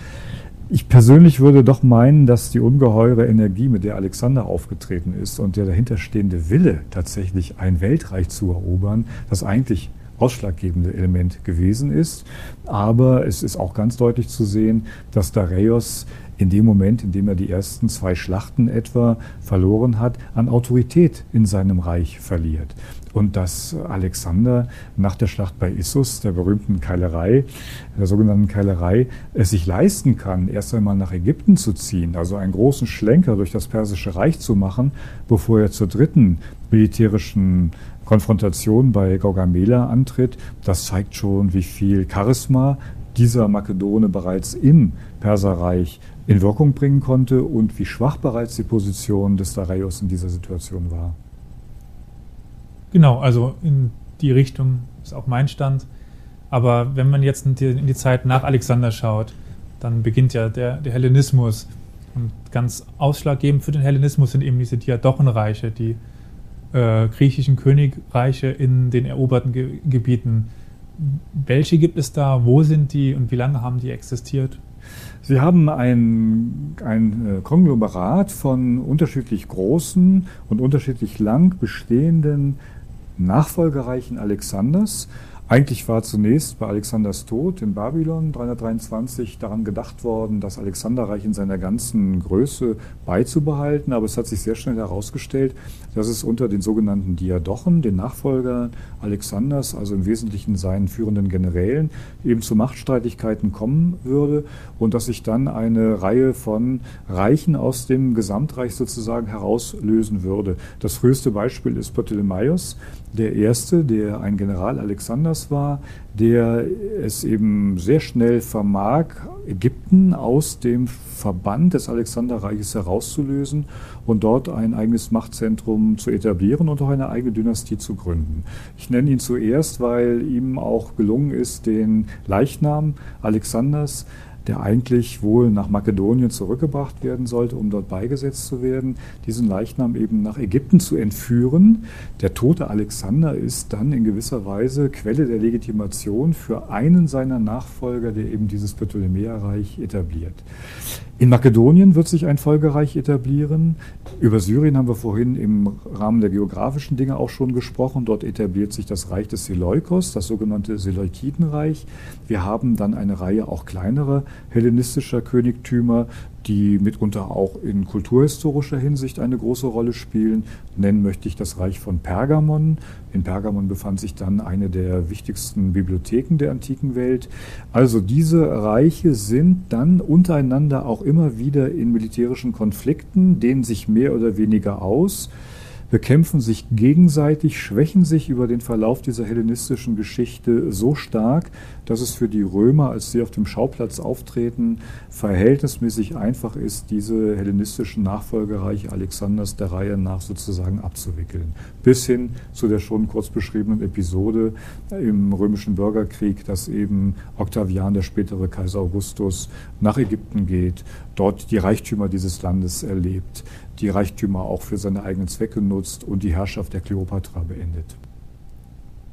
Speaker 3: Ich persönlich würde doch meinen, dass die ungeheure Energie, mit der Alexander aufgetreten ist und der dahinterstehende Wille, tatsächlich ein Weltreich zu erobern, das eigentlich ausschlaggebende Element gewesen ist. Aber es ist auch ganz deutlich zu sehen, dass Dareios in dem Moment, in dem er die ersten zwei Schlachten etwa verloren hat, an Autorität in seinem Reich verliert. Und dass Alexander nach der Schlacht bei Issus, der berühmten Keilerei, der sogenannten Keilerei, es sich leisten kann, erst einmal nach Ägypten zu ziehen, also einen großen Schlenker durch das persische Reich zu machen, bevor er zur dritten militärischen Konfrontation bei Gaugamela antritt, das zeigt schon, wie viel Charisma dieser Makedone bereits im Perserreich in Wirkung bringen konnte und wie schwach bereits die Position des Dareios in dieser Situation war.
Speaker 2: Genau, also in die Richtung ist auch mein Stand. Aber wenn man jetzt in die, in die Zeit nach Alexander schaut, dann beginnt ja der, der, Hellenismus. Und ganz ausschlaggebend für den Hellenismus sind eben diese Diadochenreiche, die äh, griechischen Königreiche in den eroberten Ge Gebieten. Welche gibt es da? Wo sind die und wie lange haben die existiert?
Speaker 3: Sie haben ein, ein äh, Konglomerat von unterschiedlich großen und unterschiedlich lang bestehenden Nachfolgereichen Alexanders, Eigentlich war zunächst bei Alexanders Tod in Babylon 323 daran gedacht worden, das Alexanderreich in seiner ganzen Größe beizubehalten, aber es hat sich sehr schnell herausgestellt, dass es unter den sogenannten Diadochen, den Nachfolgern Alexanders, also im Wesentlichen seinen führenden Generälen, eben zu Machtstreitigkeiten kommen würde und dass sich dann eine Reihe von Reichen aus dem Gesamtreich sozusagen herauslösen würde. Das früheste Beispiel ist Ptolemaios, der erste, der ein General Alexanders war, der es eben sehr schnell vermag, Ägypten aus dem Verband des Alexanderreiches herauszulösen und dort ein eigenes Machtzentrum zu etablieren und auch eine eigene Dynastie zu gründen. Ich nenne ihn zuerst, weil ihm auch gelungen ist, den Leichnam Alexanders der eigentlich wohl nach Makedonien zurückgebracht werden sollte, um dort beigesetzt zu werden, diesen Leichnam eben nach Ägypten zu entführen. Der tote Alexander ist dann in gewisser Weise Quelle der Legitimation für einen seiner Nachfolger, der eben dieses Ptolemäerreich etabliert. In Makedonien wird sich ein Folgereich etablieren. Über Syrien haben wir vorhin im Rahmen der geografischen Dinge auch schon gesprochen. Dort etabliert sich das Reich des Seleukos, das sogenannte Seleukidenreich. Wir haben dann eine Reihe auch kleinerer hellenistischer Königtümer, die mitunter auch in kulturhistorischer Hinsicht eine große Rolle spielen. Nennen möchte ich das Reich von Pergamon. In Pergamon befand sich dann eine der wichtigsten Bibliotheken der antiken Welt. Also diese Reiche sind dann untereinander auch immer wieder in militärischen Konflikten, dehnen sich mehr oder weniger aus bekämpfen sich gegenseitig, schwächen sich über den Verlauf dieser hellenistischen Geschichte so stark, dass es für die Römer, als sie auf dem Schauplatz auftreten, verhältnismäßig einfach ist, diese hellenistischen Nachfolgereiche Alexanders der Reihe nach sozusagen abzuwickeln. Bis hin zu der schon kurz beschriebenen Episode im römischen Bürgerkrieg, dass eben Octavian, der spätere Kaiser Augustus, nach Ägypten geht, dort die Reichtümer dieses Landes erlebt, die Reichtümer auch für seine eigenen Zwecke nutzt und die Herrschaft der Kleopatra beendet.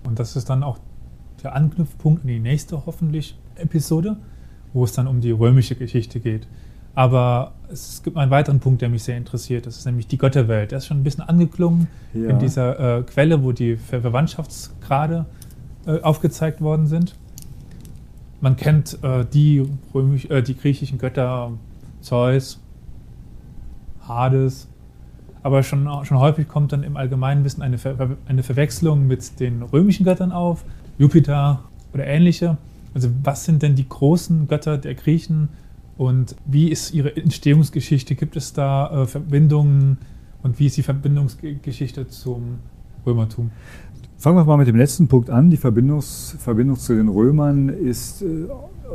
Speaker 2: Und das ist dann auch der Anknüpfpunkt in die nächste hoffentlich Episode, wo es dann um die römische Geschichte geht. Aber es gibt einen weiteren Punkt, der mich sehr interessiert. Das ist nämlich die Götterwelt. Der ist schon ein bisschen angeklungen ja. in dieser äh, Quelle, wo die Ver Verwandtschaftsgrade äh, aufgezeigt worden sind. Man kennt äh, die, römisch, äh, die griechischen Götter Zeus, Hades. Aber schon, schon häufig kommt dann im allgemeinen Wissen eine, Ver eine Verwechslung mit den römischen Göttern auf, Jupiter oder ähnliche. Also was sind denn die großen Götter der Griechen und wie ist ihre Entstehungsgeschichte? Gibt es da äh, Verbindungen und wie ist die Verbindungsgeschichte zum Römertum?
Speaker 3: Fangen wir mal mit dem letzten Punkt an. Die Verbindungs Verbindung zu den Römern ist äh,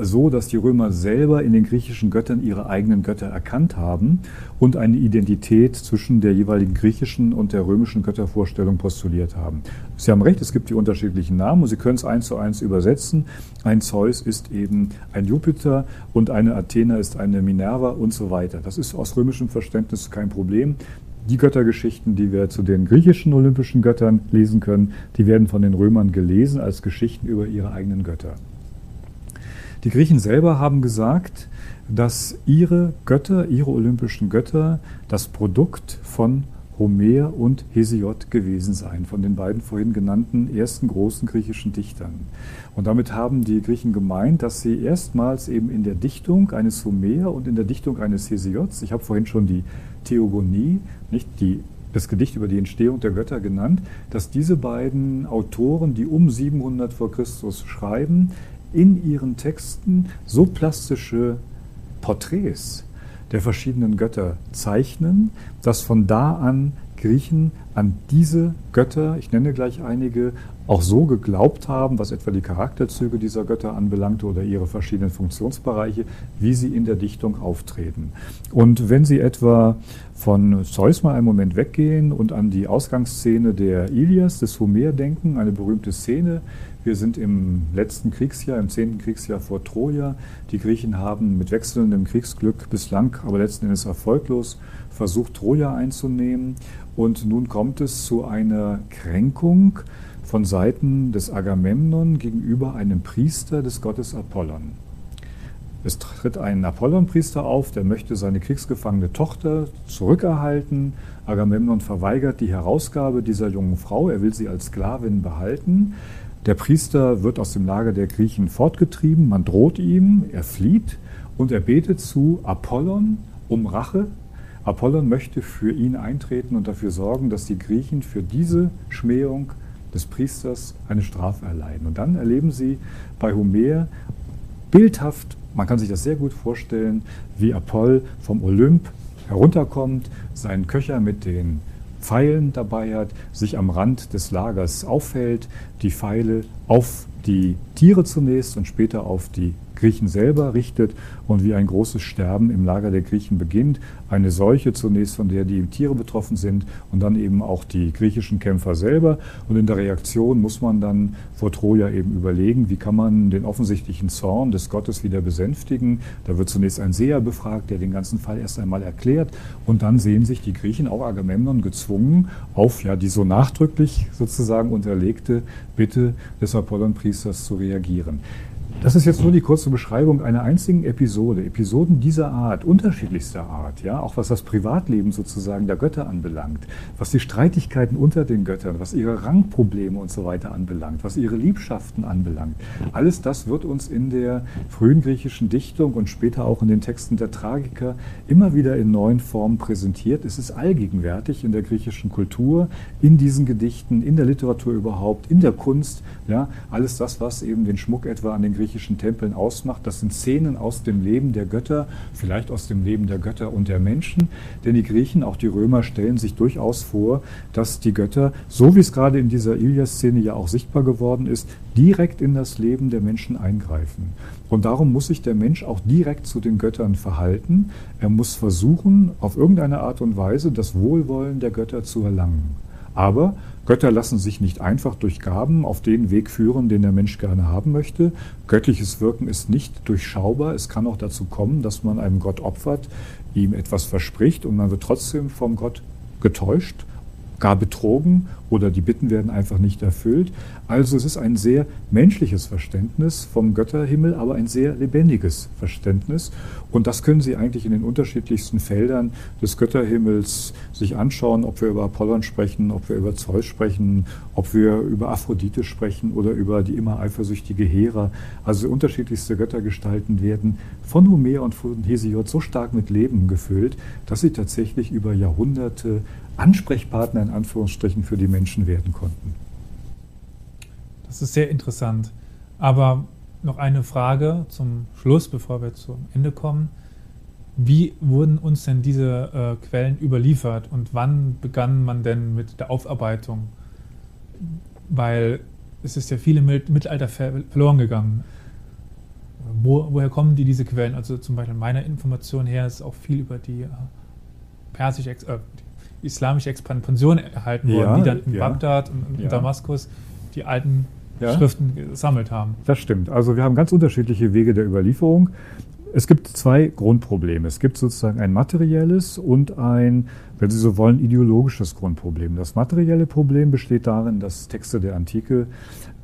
Speaker 3: so, dass die Römer selber in den griechischen Göttern ihre eigenen Götter erkannt haben und eine Identität zwischen der jeweiligen griechischen und der römischen Göttervorstellung postuliert haben. Sie haben recht, es gibt die unterschiedlichen Namen und Sie können es eins zu eins übersetzen. Ein Zeus ist eben ein Jupiter und eine Athena ist eine Minerva und so weiter. Das ist aus römischem Verständnis kein Problem. Die Göttergeschichten, die wir zu den griechischen olympischen Göttern lesen können, die werden von den Römern gelesen als Geschichten über ihre eigenen Götter. Die Griechen selber haben gesagt, dass ihre Götter, ihre olympischen Götter, das Produkt von Homer und Hesiod gewesen seien, von den beiden vorhin genannten ersten großen griechischen Dichtern. Und damit haben die Griechen gemeint, dass sie erstmals eben in der Dichtung eines Homer und in der Dichtung eines Hesiods, ich habe vorhin schon die Theogonie, nicht die das Gedicht über die Entstehung der Götter genannt, dass diese beiden Autoren, die um 700 vor Christus schreiben, in ihren Texten so plastische Porträts der verschiedenen Götter zeichnen, dass von da an Griechen an diese Götter, ich nenne gleich einige, auch so geglaubt haben, was etwa die Charakterzüge dieser Götter anbelangte oder ihre verschiedenen Funktionsbereiche, wie sie in der Dichtung auftreten. Und wenn Sie etwa von Zeus mal einen Moment weggehen und an die Ausgangsszene der Ilias, des Homer denken, eine berühmte Szene, wir sind im letzten Kriegsjahr, im zehnten Kriegsjahr vor Troja. Die Griechen haben mit wechselndem Kriegsglück bislang, aber letzten Endes erfolglos, versucht, Troja einzunehmen. Und nun kommt es zu einer Kränkung von Seiten des Agamemnon gegenüber einem Priester des Gottes Apollon. Es tritt ein Apollon-Priester auf, der möchte seine kriegsgefangene Tochter zurückerhalten. Agamemnon verweigert die Herausgabe dieser jungen Frau, er will sie als Sklavin behalten. Der Priester wird aus dem Lager der Griechen fortgetrieben, man droht ihm, er flieht und er betet zu Apollon um Rache. Apollon möchte für ihn eintreten und dafür sorgen, dass die Griechen für diese Schmähung des Priesters eine Strafe erleiden. Und dann erleben sie bei Homer bildhaft, man kann sich das sehr gut vorstellen, wie Apoll vom Olymp herunterkommt, seinen Köcher mit den Pfeilen dabei hat, sich am Rand des Lagers auffällt, die Pfeile auf die Tiere zunächst und später auf die Griechen selber richtet und wie ein großes Sterben im Lager der Griechen beginnt. Eine Seuche zunächst, von der die Tiere betroffen sind und dann eben auch die griechischen Kämpfer selber. Und in der Reaktion muss man dann vor Troja eben überlegen, wie kann man den offensichtlichen Zorn des Gottes wieder besänftigen. Da wird zunächst ein Seher befragt, der den ganzen Fall erst einmal erklärt. Und dann sehen sich die Griechen, auch Agamemnon, gezwungen, auf ja die so nachdrücklich sozusagen unterlegte Bitte des Apollonpriesters zu reagieren. Das ist jetzt nur die kurze Beschreibung einer einzigen Episode. Episoden dieser Art, unterschiedlichster Art, ja, auch was das Privatleben sozusagen der Götter anbelangt, was die Streitigkeiten unter den Göttern, was ihre Rangprobleme und so weiter anbelangt, was ihre Liebschaften anbelangt. Alles das wird uns in der frühen griechischen Dichtung und später auch in den Texten der Tragiker immer wieder in neuen Formen präsentiert. Es ist allgegenwärtig in der griechischen Kultur, in diesen Gedichten, in der Literatur überhaupt, in der Kunst, ja, alles das, was eben den Schmuck etwa an den griechischen griechischen Tempeln ausmacht. Das sind Szenen aus dem Leben der Götter, vielleicht aus dem Leben der Götter und der Menschen. Denn die Griechen, auch die Römer, stellen sich durchaus vor, dass die Götter, so wie es gerade in dieser Ilias-Szene ja auch sichtbar geworden ist, direkt in das Leben der Menschen eingreifen. Und darum muss sich der Mensch auch direkt zu den Göttern verhalten. Er muss versuchen, auf irgendeine Art und Weise das Wohlwollen der Götter zu erlangen. Aber Götter lassen sich nicht einfach durch Gaben auf den Weg führen, den der Mensch gerne haben möchte. Göttliches Wirken ist nicht durchschaubar. Es kann auch dazu kommen, dass man einem Gott opfert, ihm etwas verspricht und man wird trotzdem vom Gott getäuscht gar betrogen oder die Bitten werden einfach nicht erfüllt. Also es ist ein sehr menschliches Verständnis vom Götterhimmel, aber ein sehr lebendiges Verständnis. Und das können Sie eigentlich in den unterschiedlichsten Feldern des Götterhimmels sich anschauen, ob wir über Apollon sprechen, ob wir über Zeus sprechen, ob wir über Aphrodite sprechen oder über die immer eifersüchtige Hera. Also unterschiedlichste Göttergestalten werden von Homer und von Hesiod so stark mit Leben gefüllt, dass sie tatsächlich über Jahrhunderte Ansprechpartner in Anführungsstrichen für die Menschen werden konnten.
Speaker 2: Das ist sehr interessant. Aber noch eine Frage zum Schluss, bevor wir zum Ende kommen. Wie wurden uns denn diese äh, Quellen überliefert und wann begann man denn mit der Aufarbeitung? Weil es ist ja viel im Mittelalter verloren gegangen. Wo, woher kommen die diese Quellen? Also zum Beispiel meiner Information her ist auch viel über die äh, persische, äh, islamische Expansion erhalten worden, ja, die dann in ja, Bagdad und in. Damaskus die alten Schriften gesammelt haben.
Speaker 3: Das stimmt. Also wir haben ganz unterschiedliche Wege der Überlieferung. Es gibt zwei Grundprobleme. Es gibt sozusagen ein materielles und ein, wenn Sie so wollen, ideologisches Grundproblem. Das materielle Problem besteht darin, dass Texte der Antike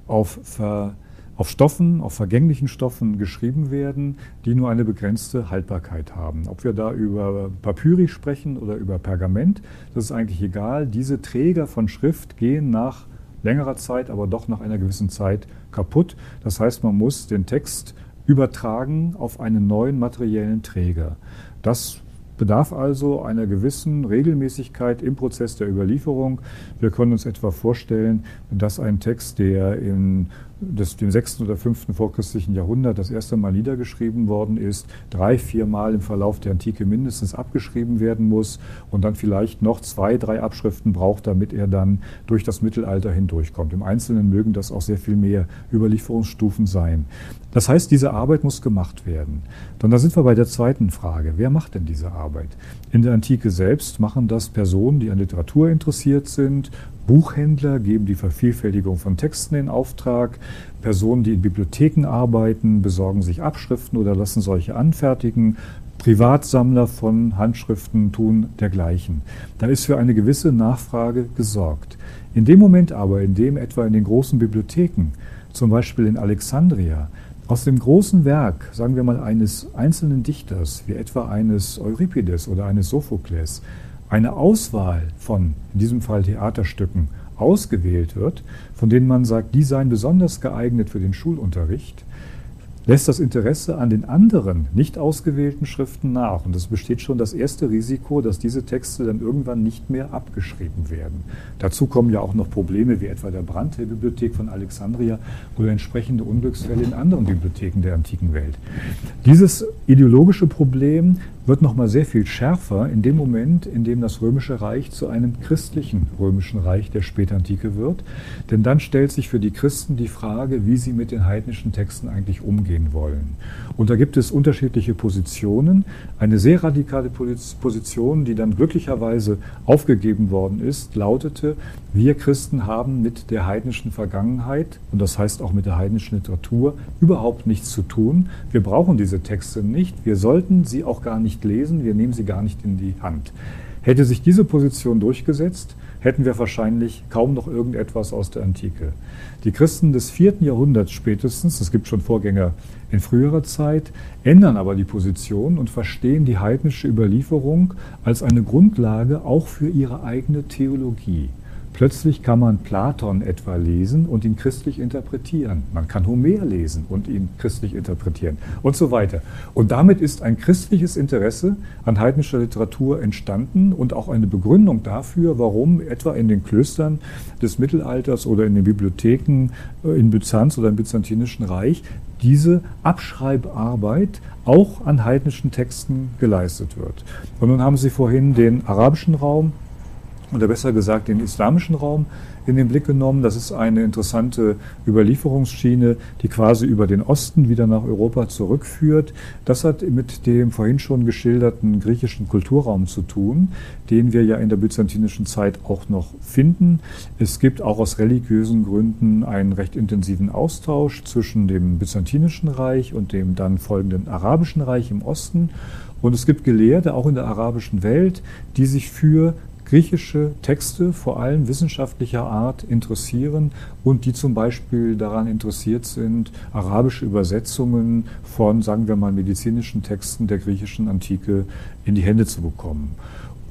Speaker 3: auf Ver auf Stoffen, auf vergänglichen Stoffen geschrieben werden, die nur eine begrenzte Haltbarkeit haben. Ob wir da über Papyri sprechen oder über Pergament, das ist eigentlich egal. Diese Träger von Schrift gehen nach längerer Zeit, aber doch nach einer gewissen Zeit kaputt. Das heißt, man muss den Text übertragen auf einen neuen materiellen Träger. Das bedarf also einer gewissen Regelmäßigkeit im Prozess der Überlieferung. Wir können uns etwa vorstellen, dass ein Text, der in des, dem 6. oder 5. vorchristlichen Jahrhundert das erste Mal niedergeschrieben worden ist, drei, vier Mal im Verlauf der Antike mindestens abgeschrieben werden muss und dann vielleicht noch zwei, drei Abschriften braucht, damit er dann durch das Mittelalter hindurchkommt. Im Einzelnen mögen das auch sehr viel mehr Überlieferungsstufen sein. Das heißt, diese Arbeit muss gemacht werden. Dann da sind wir bei der zweiten Frage. Wer macht denn diese Arbeit? In der Antike selbst machen das Personen, die an Literatur interessiert sind, Buchhändler geben die Vervielfältigung von Texten in Auftrag. Personen, die in Bibliotheken arbeiten, besorgen sich Abschriften oder lassen solche anfertigen. Privatsammler von Handschriften tun dergleichen. Da ist für eine gewisse Nachfrage gesorgt. In dem Moment aber, in dem etwa in den großen Bibliotheken, zum Beispiel in Alexandria, aus dem großen Werk, sagen wir mal eines einzelnen Dichters, wie etwa eines Euripides oder eines Sophokles, eine Auswahl von, in diesem Fall Theaterstücken, ausgewählt wird, von denen man sagt, die seien besonders geeignet für den Schulunterricht, lässt das Interesse an den anderen nicht ausgewählten Schriften nach. Und es besteht schon das erste Risiko, dass diese Texte dann irgendwann nicht mehr abgeschrieben werden. Dazu kommen ja auch noch Probleme wie etwa der Brand der Bibliothek von Alexandria oder entsprechende Unglücksfälle in anderen Bibliotheken der antiken Welt. Dieses ideologische Problem wird nochmal sehr viel schärfer in dem Moment, in dem das Römische Reich zu einem christlichen Römischen Reich der Spätantike wird. Denn dann stellt sich für die Christen die Frage, wie sie mit den heidnischen Texten eigentlich umgehen wollen. Und da gibt es unterschiedliche Positionen. Eine sehr radikale Position, die dann glücklicherweise aufgegeben worden ist, lautete, wir Christen haben mit der heidnischen Vergangenheit, und das heißt auch mit der heidnischen Literatur, überhaupt nichts zu tun. Wir brauchen diese Texte nicht. Wir sollten sie auch gar nicht nicht lesen, wir nehmen sie gar nicht in die Hand. Hätte sich diese Position durchgesetzt, hätten wir wahrscheinlich kaum noch irgendetwas aus der Antike. Die Christen des vierten Jahrhunderts spätestens, es gibt schon Vorgänger in früherer Zeit, ändern aber die Position und verstehen die heidnische Überlieferung als eine Grundlage auch für ihre eigene Theologie. Plötzlich kann man Platon etwa lesen und ihn christlich interpretieren. Man kann Homer lesen und ihn christlich interpretieren und so weiter. Und damit ist ein christliches Interesse an heidnischer Literatur entstanden und auch eine Begründung dafür, warum etwa in den Klöstern des Mittelalters oder in den Bibliotheken äh, in Byzanz oder im Byzantinischen Reich diese Abschreibarbeit auch an heidnischen Texten geleistet wird. Und nun haben Sie vorhin den arabischen Raum oder besser gesagt den islamischen Raum in den Blick genommen. Das ist eine interessante Überlieferungsschiene, die quasi über den Osten wieder nach Europa zurückführt. Das hat mit dem vorhin schon geschilderten griechischen Kulturraum zu tun, den wir ja in der byzantinischen Zeit auch noch finden. Es gibt auch aus religiösen Gründen einen recht intensiven Austausch zwischen dem byzantinischen Reich und dem dann folgenden arabischen Reich im Osten. Und es gibt Gelehrte, auch in der arabischen Welt, die sich für griechische Texte, vor allem wissenschaftlicher Art, interessieren und die zum Beispiel daran interessiert sind, arabische Übersetzungen von, sagen wir mal, medizinischen Texten der griechischen Antike in die Hände zu bekommen.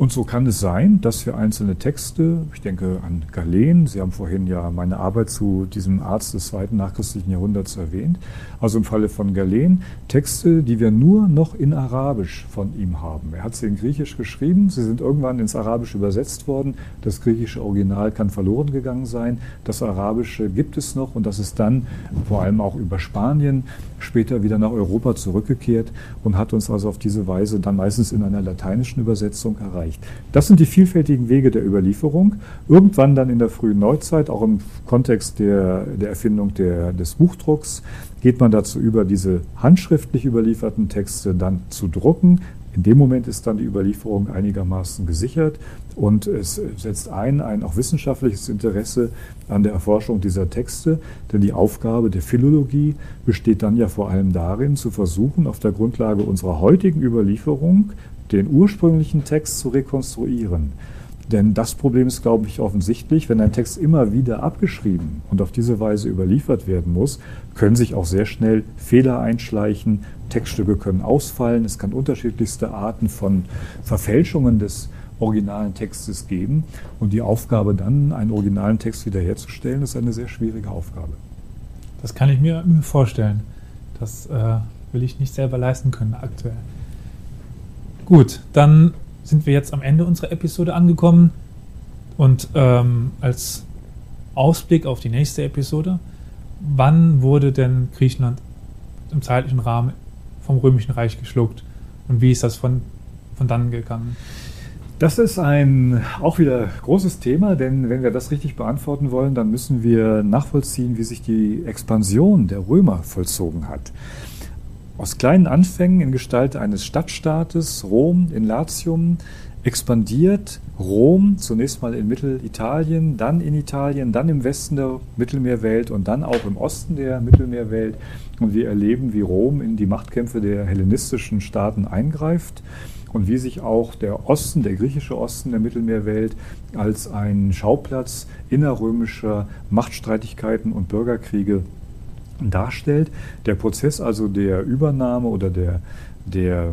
Speaker 3: Und so kann es sein, dass wir einzelne Texte, ich denke an Galen, Sie haben vorhin ja meine Arbeit zu diesem Arzt des zweiten nachchristlichen Jahrhunderts erwähnt, also im Falle von Galen, Texte, die wir nur noch in Arabisch von ihm haben. Er hat sie in Griechisch geschrieben, sie sind irgendwann ins Arabische übersetzt worden, das griechische Original kann verloren gegangen sein, das Arabische gibt es noch und das ist dann vor allem auch über Spanien später wieder nach Europa zurückgekehrt und hat uns also auf diese Weise dann meistens in einer lateinischen Übersetzung erreicht erreicht. Das sind die vielfältigen Wege der Überlieferung. Irgendwann dann in der frühen Neuzeit, auch im Kontext der, der Erfindung der, des Buchdrucks, geht man dazu über, diese handschriftlich überlieferten Texte dann zu drucken. In dem Moment ist dann die Überlieferung einigermaßen gesichert und es setzt ein, ein auch wissenschaftliches Interesse an der Erforschung dieser Texte, denn die Aufgabe der Philologie besteht dann ja vor allem darin, zu versuchen, auf der Grundlage unserer heutigen Überlieferung den ursprünglichen Text zu rekonstruieren. Denn das Problem ist, glaube ich, offensichtlich. Wenn ein Text immer wieder abgeschrieben und auf diese Weise überliefert werden muss, können sich auch sehr schnell Fehler einschleichen. Textstücke können ausfallen. Es kann unterschiedlichste Arten von Verfälschungen des originalen Textes geben. Und die Aufgabe dann, einen originalen Text wiederherzustellen, ist eine sehr schwierige Aufgabe.
Speaker 2: Das kann ich mir vorstellen. Das äh, will ich nicht selber leisten können aktuell. Gut, dann sind wir jetzt am Ende unserer Episode angekommen. Und ähm, als Ausblick auf die nächste Episode, wann wurde denn Griechenland im zeitlichen Rahmen vom Römischen Reich geschluckt und wie ist das von, von dann gegangen?
Speaker 3: Das ist ein auch wieder großes Thema, denn wenn wir das richtig beantworten wollen, dann müssen wir nachvollziehen, wie sich die Expansion der Römer vollzogen hat. Aus kleinen Anfängen in Gestalt eines Stadtstaates, Rom in Latium, expandiert Rom zunächst mal in Mittelitalien, dann in Italien, dann im Westen der Mittelmeerwelt und dann auch im Osten der Mittelmeerwelt. Und wir erleben, wie Rom in die Machtkämpfe der hellenistischen Staaten eingreift und wie sich auch der Osten, der griechische Osten der Mittelmeerwelt als ein Schauplatz innerrömischer Machtstreitigkeiten und Bürgerkriege darstellt. Der Prozess also der Übernahme oder der, der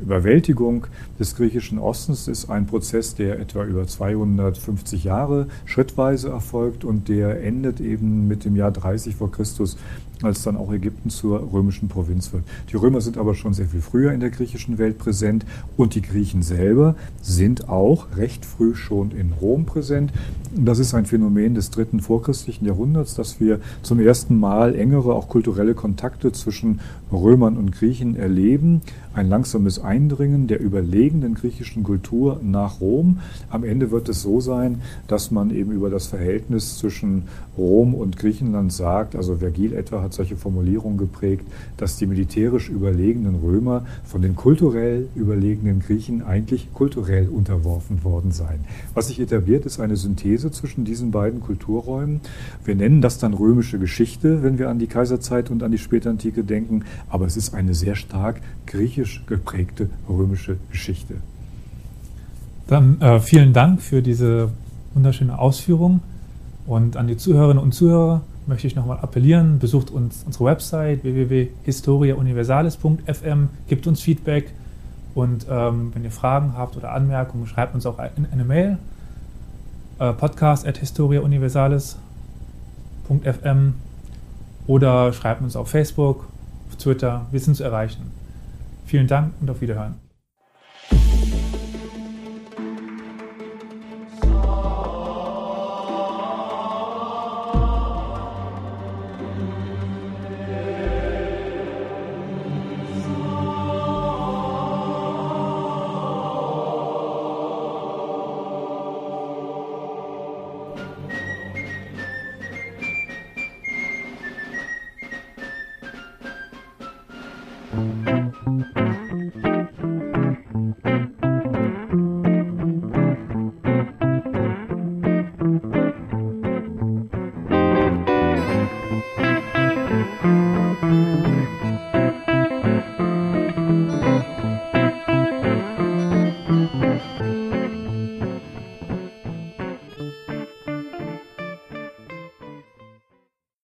Speaker 3: Überwältigung des griechischen Ostens ist ein Prozess, der etwa über 250 Jahre schrittweise erfolgt und der endet eben mit dem Jahr 30 vor Christus als dann auch Ägypten zur römischen Provinz wird. Die Römer sind aber schon sehr viel früher in der griechischen Welt präsent und die Griechen selber sind auch recht früh schon in Rom präsent. Das ist ein Phänomen des dritten vorchristlichen Jahrhunderts, dass wir zum ersten Mal engere, auch kulturelle Kontakte zwischen Römern und Griechen erleben. Ein langsames Eindringen der überlegenen griechischen Kultur nach Rom. Am Ende wird es so sein, dass man eben über das Verhältnis zwischen Rom und Griechenland sagt, also Vergil etwa hat solche Formulierungen geprägt, dass die militärisch überlegenen Römer von den kulturell überlegenen Griechen eigentlich kulturell unterworfen worden seien. Was sich etabliert, ist eine Synthese zwischen diesen beiden Kulturräumen. Wir nennen das dann römische Geschichte, wenn wir an die Kaiserzeit und an die Spätantike denken, aber es ist eine sehr stark griechisch geprägte römische Geschichte.
Speaker 2: Dann äh, vielen Dank für diese wunderschöne Ausführung. Und an die Zuhörerinnen und Zuhörer möchte ich nochmal appellieren, besucht uns unsere Website www.historiauniversalis.fm, gibt uns Feedback und ähm, wenn ihr Fragen habt oder Anmerkungen, schreibt uns auch eine, Mail äh, podcast at historiauniversalis.fm oder schreibt uns auf Facebook, auf Twitter, wir sind zu erreichen. Vielen Dank und auf Wiederhören.